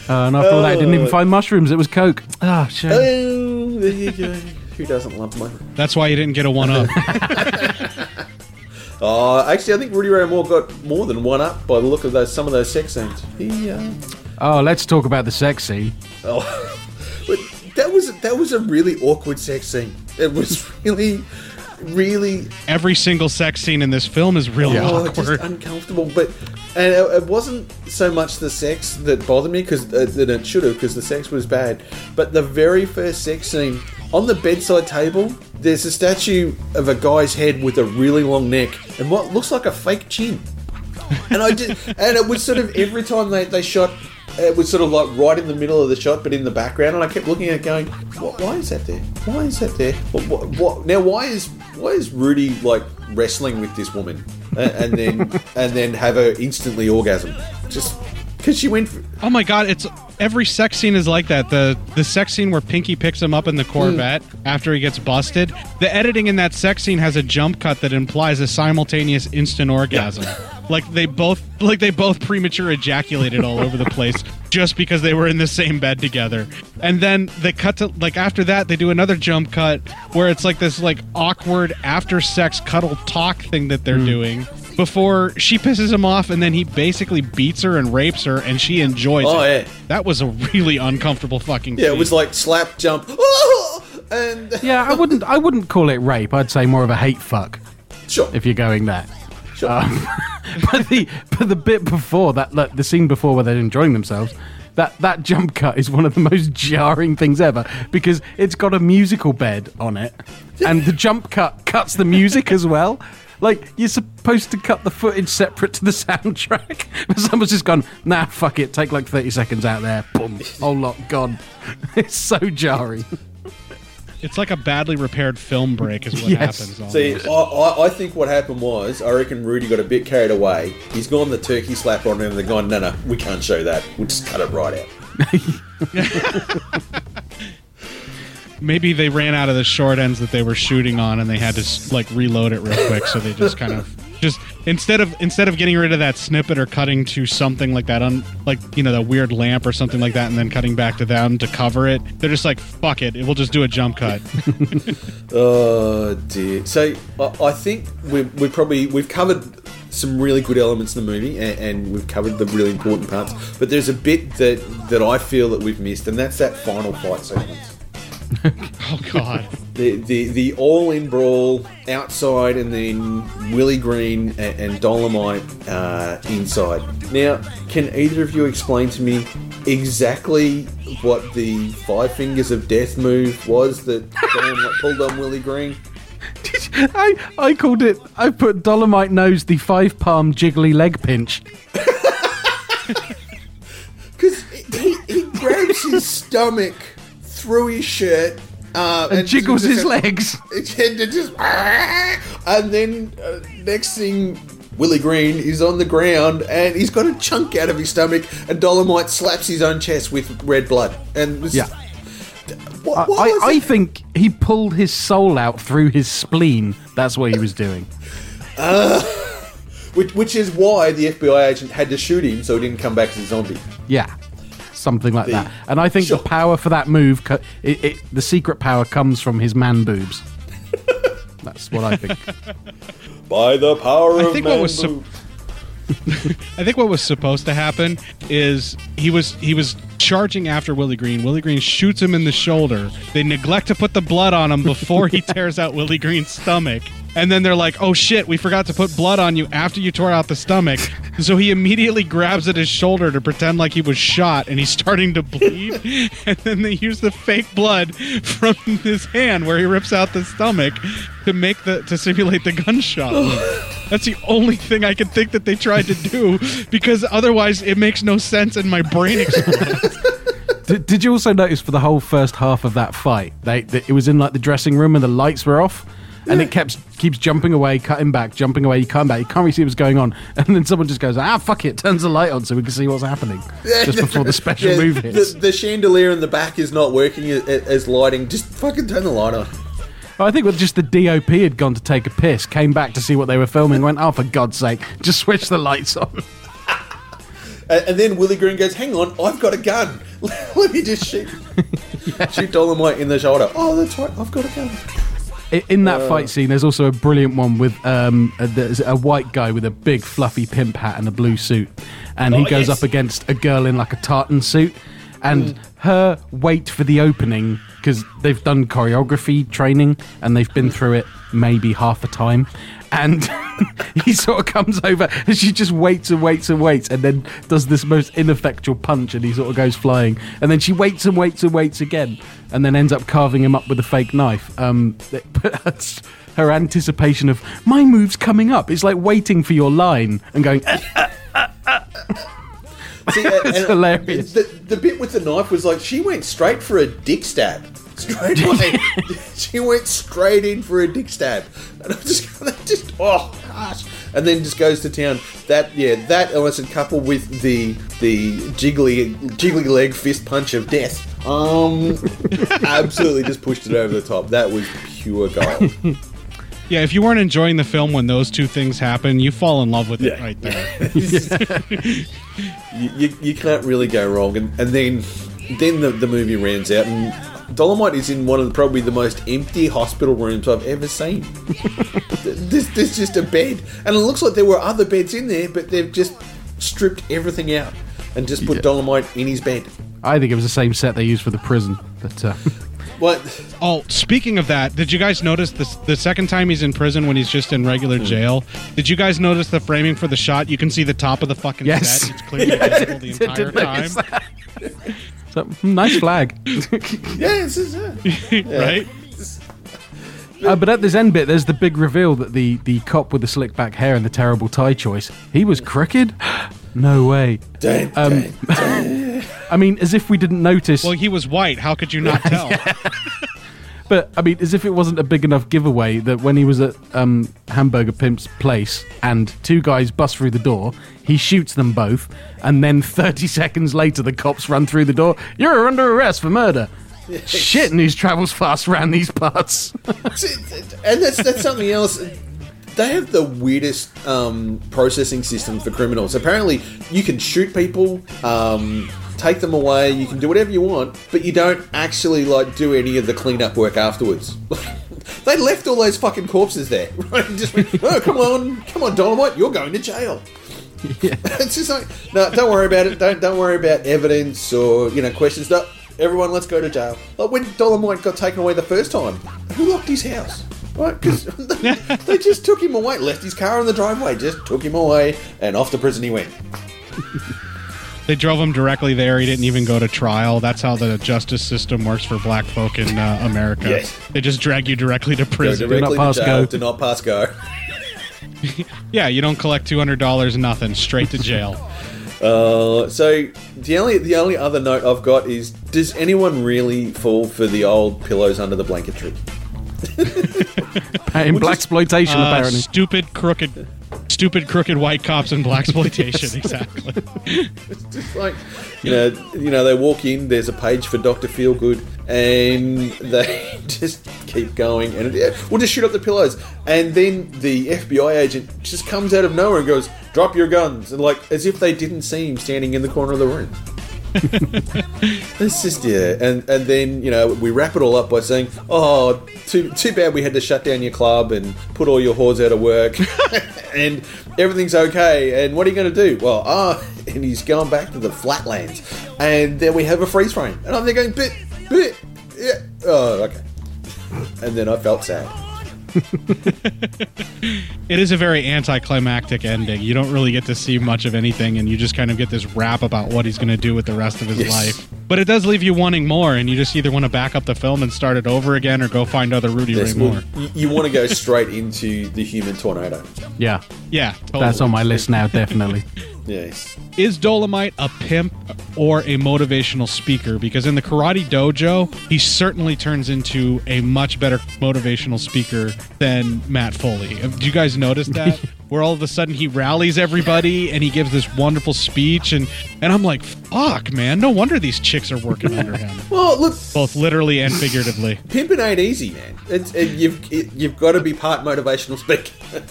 Uh, and after all that, I didn't even find mushrooms. It was coke. Ah, shame. Oh, there you go. Who doesn't love money? That's why you didn't get a one up. Oh, actually, I think Rudy Ray Moore got more than one up by the look of those some of those sex scenes. He, uh, Oh, let's talk about the sex scene. oh, but that was that was a really awkward sex scene. It was really, really Every single sex scene in this film is really Oh, awkward. just uncomfortable. But and it, it wasn't so much the sex that bothered me because uh, that it should have because the sex was bad. But the very first sex scene on the bedside table, there's a statue of a guy's head with a really long neck and what looks like a fake chin. And I did, and it was sort of every time they, they shot. It was sort of like right in the middle of the shot, but in the background, and I kept looking at it, going, what, "Why is that there? Why is that there? What, what, what? Now, why is why is Rudy like wrestling with this woman, and, and then and then have her instantly orgasm? Just because she went. For, Oh my god, it's every sex scene is like that. The the sex scene where Pinky picks him up in the Corvette mm. after he gets busted. The editing in that sex scene has a jump cut that implies a simultaneous instant orgasm. Like they both like they both premature ejaculated all over the place just because they were in the same bed together. And then they cut to like after that they do another jump cut where it's like this like awkward after sex cuddle talk thing that they're mm. doing before she pisses him off and then he basically beats her and rapes her and she enjoys Oh, it. yeah. That was a really uncomfortable fucking yeah, it was like slap jump. And Yeah, I wouldn't. I wouldn't call it rape. I'd say more of a hate fuck sure, if you're going there. sure. Um, but the but the bit before that, like, the scene before where they're enjoying themselves. That, that jump cut is one of the most jarring things ever because it's got a musical bed on it and the jump cut cuts the music as well. Like, you're supposed to cut the footage separate to the soundtrack. But someone's just gone, nah, fuck it, take like 30 seconds out there. Boom, whole lot gone. It's so jarring. It's like a badly repaired film break, is what Yes. happens. Almost. See, I, I, I think what happened was, I reckon Rudy got a bit carried away. He's gone the turkey slap on him, and they're gone, no, no, we can't show that. We'll just cut it right out. Maybe they ran out of the short ends that they were shooting on, and they had to like reload it real quick. So they just kind of just instead of instead of getting rid of that snippet or cutting to something like that, un, like you know that weird lamp or something like that, and then cutting back to them to cover it, they're just like fuck it, we'll just do a jump cut. Oh dear. So I, I think we we probably we've covered some really good elements in the movie, and, and we've covered the really important parts. But there's a bit that that I feel that we've missed, and that's that final fight sequence. oh god. The, the, the all in brawl outside and then Willie Green and, and Dolemite uh, inside. Now, can either of you explain to me exactly what the Five Fingers of Death move was that Dolemite pulled on Willie Green? I, I called it, I put Dolemite knows the five palm jiggly leg pinch. Because he, he grabs his stomach through his shirt uh, And jiggles just- his legs. and just and then uh, next thing Willie Green is on the ground and he's got a chunk out of his stomach and Dolemite slaps his own chest with red blood and this, Yeah. what, I, what I, was I it? think he pulled his soul out through his spleen. That's what he was doing. which, which is why the FBI agent had to shoot him so he didn't come back as a zombie Yeah. Something like The- that. And I think Sure. the power for that move, co- it, it, the secret power comes from his man boobs. That's what I think. by the power I of think man what was sup- boob. I think what was supposed to happen is he was he was charging after Willie Green. Willie Green shoots him in the shoulder. They neglect to put the blood on him before he tears out Willie Green's stomach. And then they're like, "Oh shit, we forgot to put blood on you after you tore out the stomach." So he immediately grabs at his shoulder to pretend like he was shot, and he's starting to bleed. and then they use the fake blood from his hand where he rips out the stomach to make the to simulate the gunshot. That's the only thing I can think that they tried to do because otherwise it makes no sense and my brain explodes. did, did you also notice for the whole first half of that fight, they, they it was in like the dressing room and the lights were off, and it kept keeps jumping away, cutting back, jumping away, cutting back. You can't really see what's going on, and then someone just goes, "Ah, fuck it," turns the light on so we can see what's happening just before the special Yeah, move hits. the, the chandelier in the back is not working as, lighting just fucking turn the light on I think with just the DOP had gone to take a piss, came back to see what they were filming, went, "Oh, for God's sake, just switch the lights on." And, and then Willie Green goes, "Hang on, I've got a gun. Let me just shoot shoot Dolemite in the shoulder." Oh, that's right, I've got a gun. In Uh. that fight scene, there's also a brilliant one with um, a, a white guy with a big fluffy pimp hat and a blue suit, and he Oh, goes yes. up against a girl in like a tartan suit, and Mm. her wait for the opening because they've done choreography training and they've been through it maybe half the time. And he sort of comes over and she just waits and waits and waits and then does this most ineffectual punch and he sort of goes flying. And then she waits and waits and waits again and then ends up carving him up with a fake knife. Um, but that's her anticipation of my move's coming up. It's like waiting for your line and going, "Ah, See, and- and hilarious. The, the bit with the knife was like she went straight for a dick stab. Straight away, she went straight in for a dick stab, and I was just, just oh gosh, and then just goes to town. That yeah, that illicit coupled with the the jiggly jiggly leg fist punch of death, um, absolutely just pushed it over the top. That was pure gold. yeah, if you weren't enjoying the film when those two things happen, you fall in love with it Yeah. right there. you, you, you can't really go wrong. And, and then then the, the movie rounds out, and Dolemite is in one of the, probably the most empty hospital rooms I've ever seen. there's, there's just a bed, and it looks like there were other beds in there, but they've just stripped everything out and just put Dolemite in his bed. I think it was the same set they used for the prison. But uh, What? Oh, speaking of that, did you guys notice the the second time he's in prison when he's just in regular Hmm. jail? Did you guys notice the framing for the shot? You can see the top of the fucking Yes. set. It's clearly visible the entire time, notice that. So, hmm, nice flag. Yeah, it's just, yeah. right? Uh, but at this end bit, there's the big reveal that the, the cop with the slick back hair and the terrible tie choice, he was crooked? no way. Dun, Um, dun, dun. I mean, as if we didn't notice. Well, he was white. How could you not tell? But I mean, as if it wasn't a big enough giveaway that when he was at um, Hamburger Pimp's place and two guys bust through the door, he shoots them both, and then 30 seconds later, the cops run through the door. You're under arrest for murder. Shit, news travels fast around these parts. and that's that's something else. They have the weirdest um, processing system for criminals. Apparently, you can shoot people, um, take them away, you can do whatever you want, but you don't actually like do any of the cleanup work afterwards. they left all those fucking corpses there. Right? Just went, oh, come on, come on, Dolemite, you're going to jail. it's just like, no, don't worry about it. Don't don't worry about evidence or you know questions. No, everyone, let's go to jail. Like when Dolemite got taken away the first time, who locked his house? Right, because they just took him away, left his car in the driveway, just took him away, and off to prison he went. They drove him directly there. He didn't even go to trial. That's how the justice system works for black folk in uh, America. Yes. They just drag you directly to Go prison. directly pass to jail. go. Do not pass go. Yeah, you don't collect two hundred dollars, nothing. Straight to jail. Uh, so the only the only other note I've got is: Does anyone really fall for the old pillows under the blanket trick? In blaxploitation, Uh, apparently. stupid, crooked, stupid, crooked white cops and blaxploitation. exactly. It's just like you know, you know, they walk in. There's a page for Doctor Feelgood, and they just keep going, and yeah, we'll just shoot up the pillows. And then the FBI agent just comes out of nowhere and goes, "Drop your guns!" and like as if they didn't see him standing in the corner of the room. it's just yeah, and and then you know we wrap it all up by saying, "Oh, too too bad we had to shut down your club and put all your whores out of work, and everything's okay." And what are you going to do? Well, ah, and he's going back to the flatlands, and then we have a freeze frame, and I'm there going, "Bit, bit, yeah, oh, okay." And then I felt sad. It is a very anticlimactic ending. You don't really get to see much of anything, and you just kind of get this rap about what he's going to do with the rest of his Yes. life. But it does leave you wanting more, and you just either want to back up the film and start it over again, or go find other Rudy Yes, Ray well, Moore. you, you want to go straight into the human tornado. Yeah, Yeah, totally. that's on my list now, definitely. Yes. Is Dolemite a pimp or a motivational speaker? Because in the Karate Dojo, he certainly turns into a much better motivational speaker than Matt Foley. Do you guys notice that? Where all of a sudden he rallies everybody and he gives this wonderful speech, and and I'm like, fuck, man, no wonder these chicks are working under him, Well, look, both literally and figuratively. pimping ain't easy, man. It's, it, you've it, you've got to be part motivational speaker.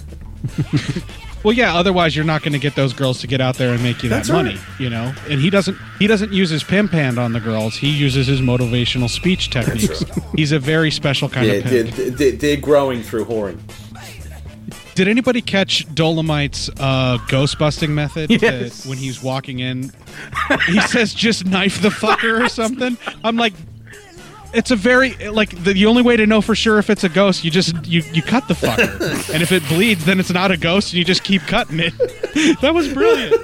Well, yeah. Otherwise, you're not going to get those girls to get out there and make you that That's money, right. you know. And he doesn't. He doesn't use his pimp hand on the girls. He uses his motivational speech techniques. He's a very special kind yeah, of they're, pimp. they're, they're growing through whoring. Did anybody catch Dolemite's uh, ghost busting method? Yes. That when he's walking in, he says, "Just knife the fucker" or something. I'm like. It's a very like the, the only way to know for sure if it's a ghost, you just you you cut the fucker, and if it bleeds, then it's not a ghost, and you just keep cutting it. that was brilliant.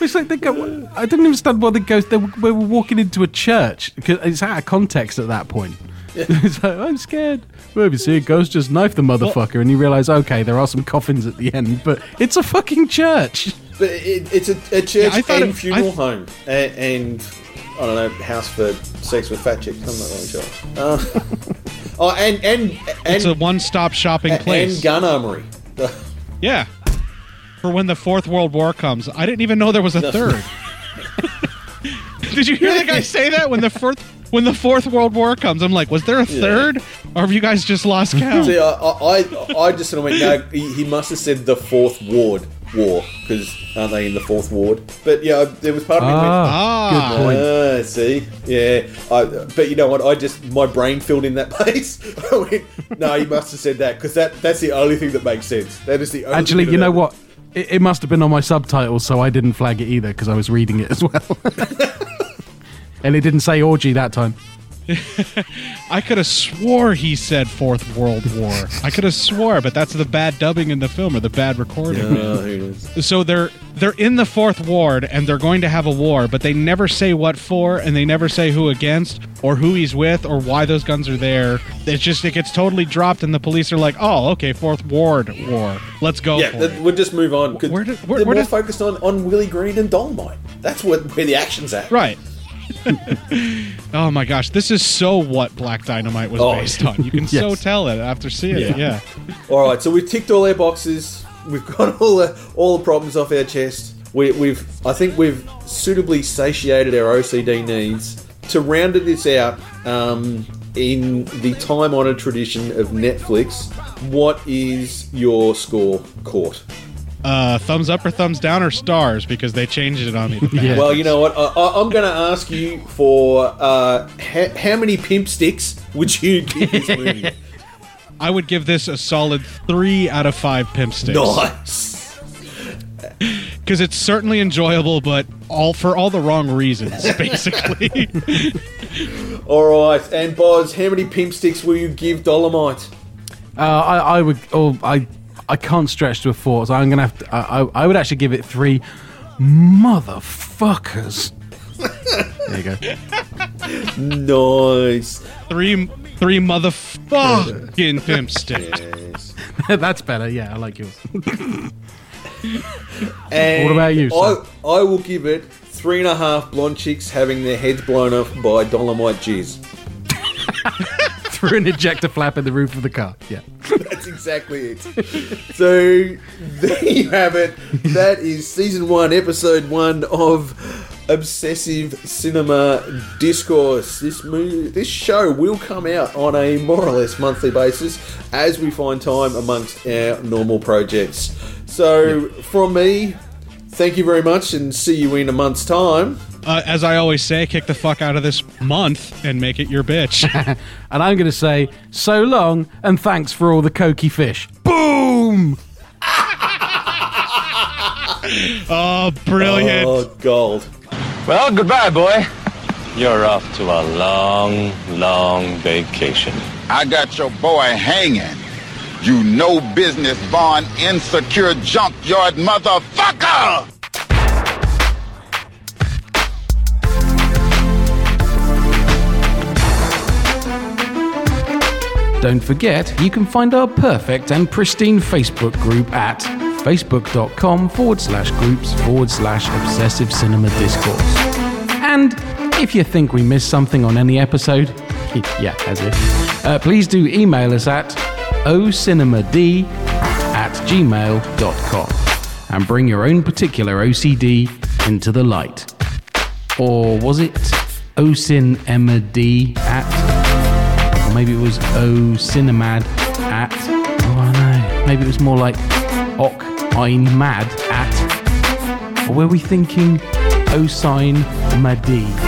It's like they go. I didn't understand why the ghost They were, we were walking into a church because it's out of context at that point. it's like I'm scared. Well, if you see a ghost, just knife the motherfucker, and you realize, okay, there are some coffins at the end, but it's a fucking church. But it, it's a, a church Yeah, I thought and it- funeral I- home, and, and I don't know, house for sex with fat chicks. I'm not really sure. Uh, oh, and and and It's a one-stop shopping place and place. gun armory. Yeah. For when the Fourth World War comes. I didn't even know there was a third. Did you hear the guy say that when the fourth when the Fourth World War comes? I'm like, was there a third, or have you guys just lost count? See, I, I, I- I just sort of went, no, he, he must have said the fourth ward war, because aren't they in the fourth ward? But yeah, there was part of me that went, Ah, Ah. good point. Ah, see, yeah. I, but you know what? I just my brain filled in that place. I went, no, he must have said that because that that's the only thing that makes sense. That is the only Actually, bit you know that- what? It, it must have been on my subtitles, so I didn't flag it either because I was reading it as well. and it didn't say orgy that time. I could have swore he said Fourth World War. I could have swore, but that's the bad dubbing in the film or the bad recording. Who knows? So they're they're in the fourth ward and they're going to have a war, but they never say what for and they never say who against or who he's with or why those guns are there. It's just it gets totally dropped and the police are like, "Oh, okay, fourth ward war. Let's go." Yeah, for th- it." we'll just move on. Where did- where- they're where more did- focused on, on Willie Green and Dolemite. That's what where the action's at. Right. oh my gosh, this is so what Black Dynamite was Oh. based on. You can so tell it after seeing it. Yeah. Yeah. All right, so we've ticked all our boxes. We've got all the all the problems off our chest. We, we've I think we've suitably satiated our OCD needs. To round this out, um, in the time-honored tradition of Netflix, what is your score, Cort? Uh, thumbs up or thumbs down or stars because they changed it on me. Yeah. Well, you know what? I, I, I'm going to ask you for uh, ha- how many pimp sticks would you give this movie? I would give this a solid three out of five pimp sticks. nice. because it's certainly enjoyable, but all for all the wrong reasons, basically. All right, and Boz, how many pimp sticks will you give Dolemite? Uh, I, I would. Oh, I. I can't stretch to a four, so I'm gonna have to. I, I, I would actually give it three. Motherfuckers. there you go. Nice. three, three motherfucking pimp sticks. Yes. That's better. Yeah, I like yours. What about you, I, sir? I will give it three and a half blonde chicks having their heads blown off by Dolemite jizz. Through an ejector flap in the roof of the car. Yeah. That's exactly it. so there you have it. That is season one, episode one of Obsessive Cinema Discourse. This movie, this show will come out on a more or less monthly basis as we find time amongst our normal projects. So from me, thank you very much, and see you in a month's time. Uh, as I always say, kick the fuck out of this month and make it your bitch. And I'm gonna say so long and thanks for all the cokey fish. Boom. oh, brilliant! Oh, gold. Well, goodbye, boy. You're off to a long, long vacation. I got your boy hanging. You no business born insecure junkyard motherfucker! Don't forget, you can find our perfect and pristine Facebook group at facebook.com forward slash groups forward slash obsessive cinema discourse. And if you think we missed something on any episode, yeah, as if, uh, please do email us at ocinemad at gmail.com and bring your own particular OCD into the light. Or was it ocinemad at or maybe it was O Cinemad at. Oh, I know. Maybe it was more like Ok Ein Mad at. Or were we thinking O Sign Madi?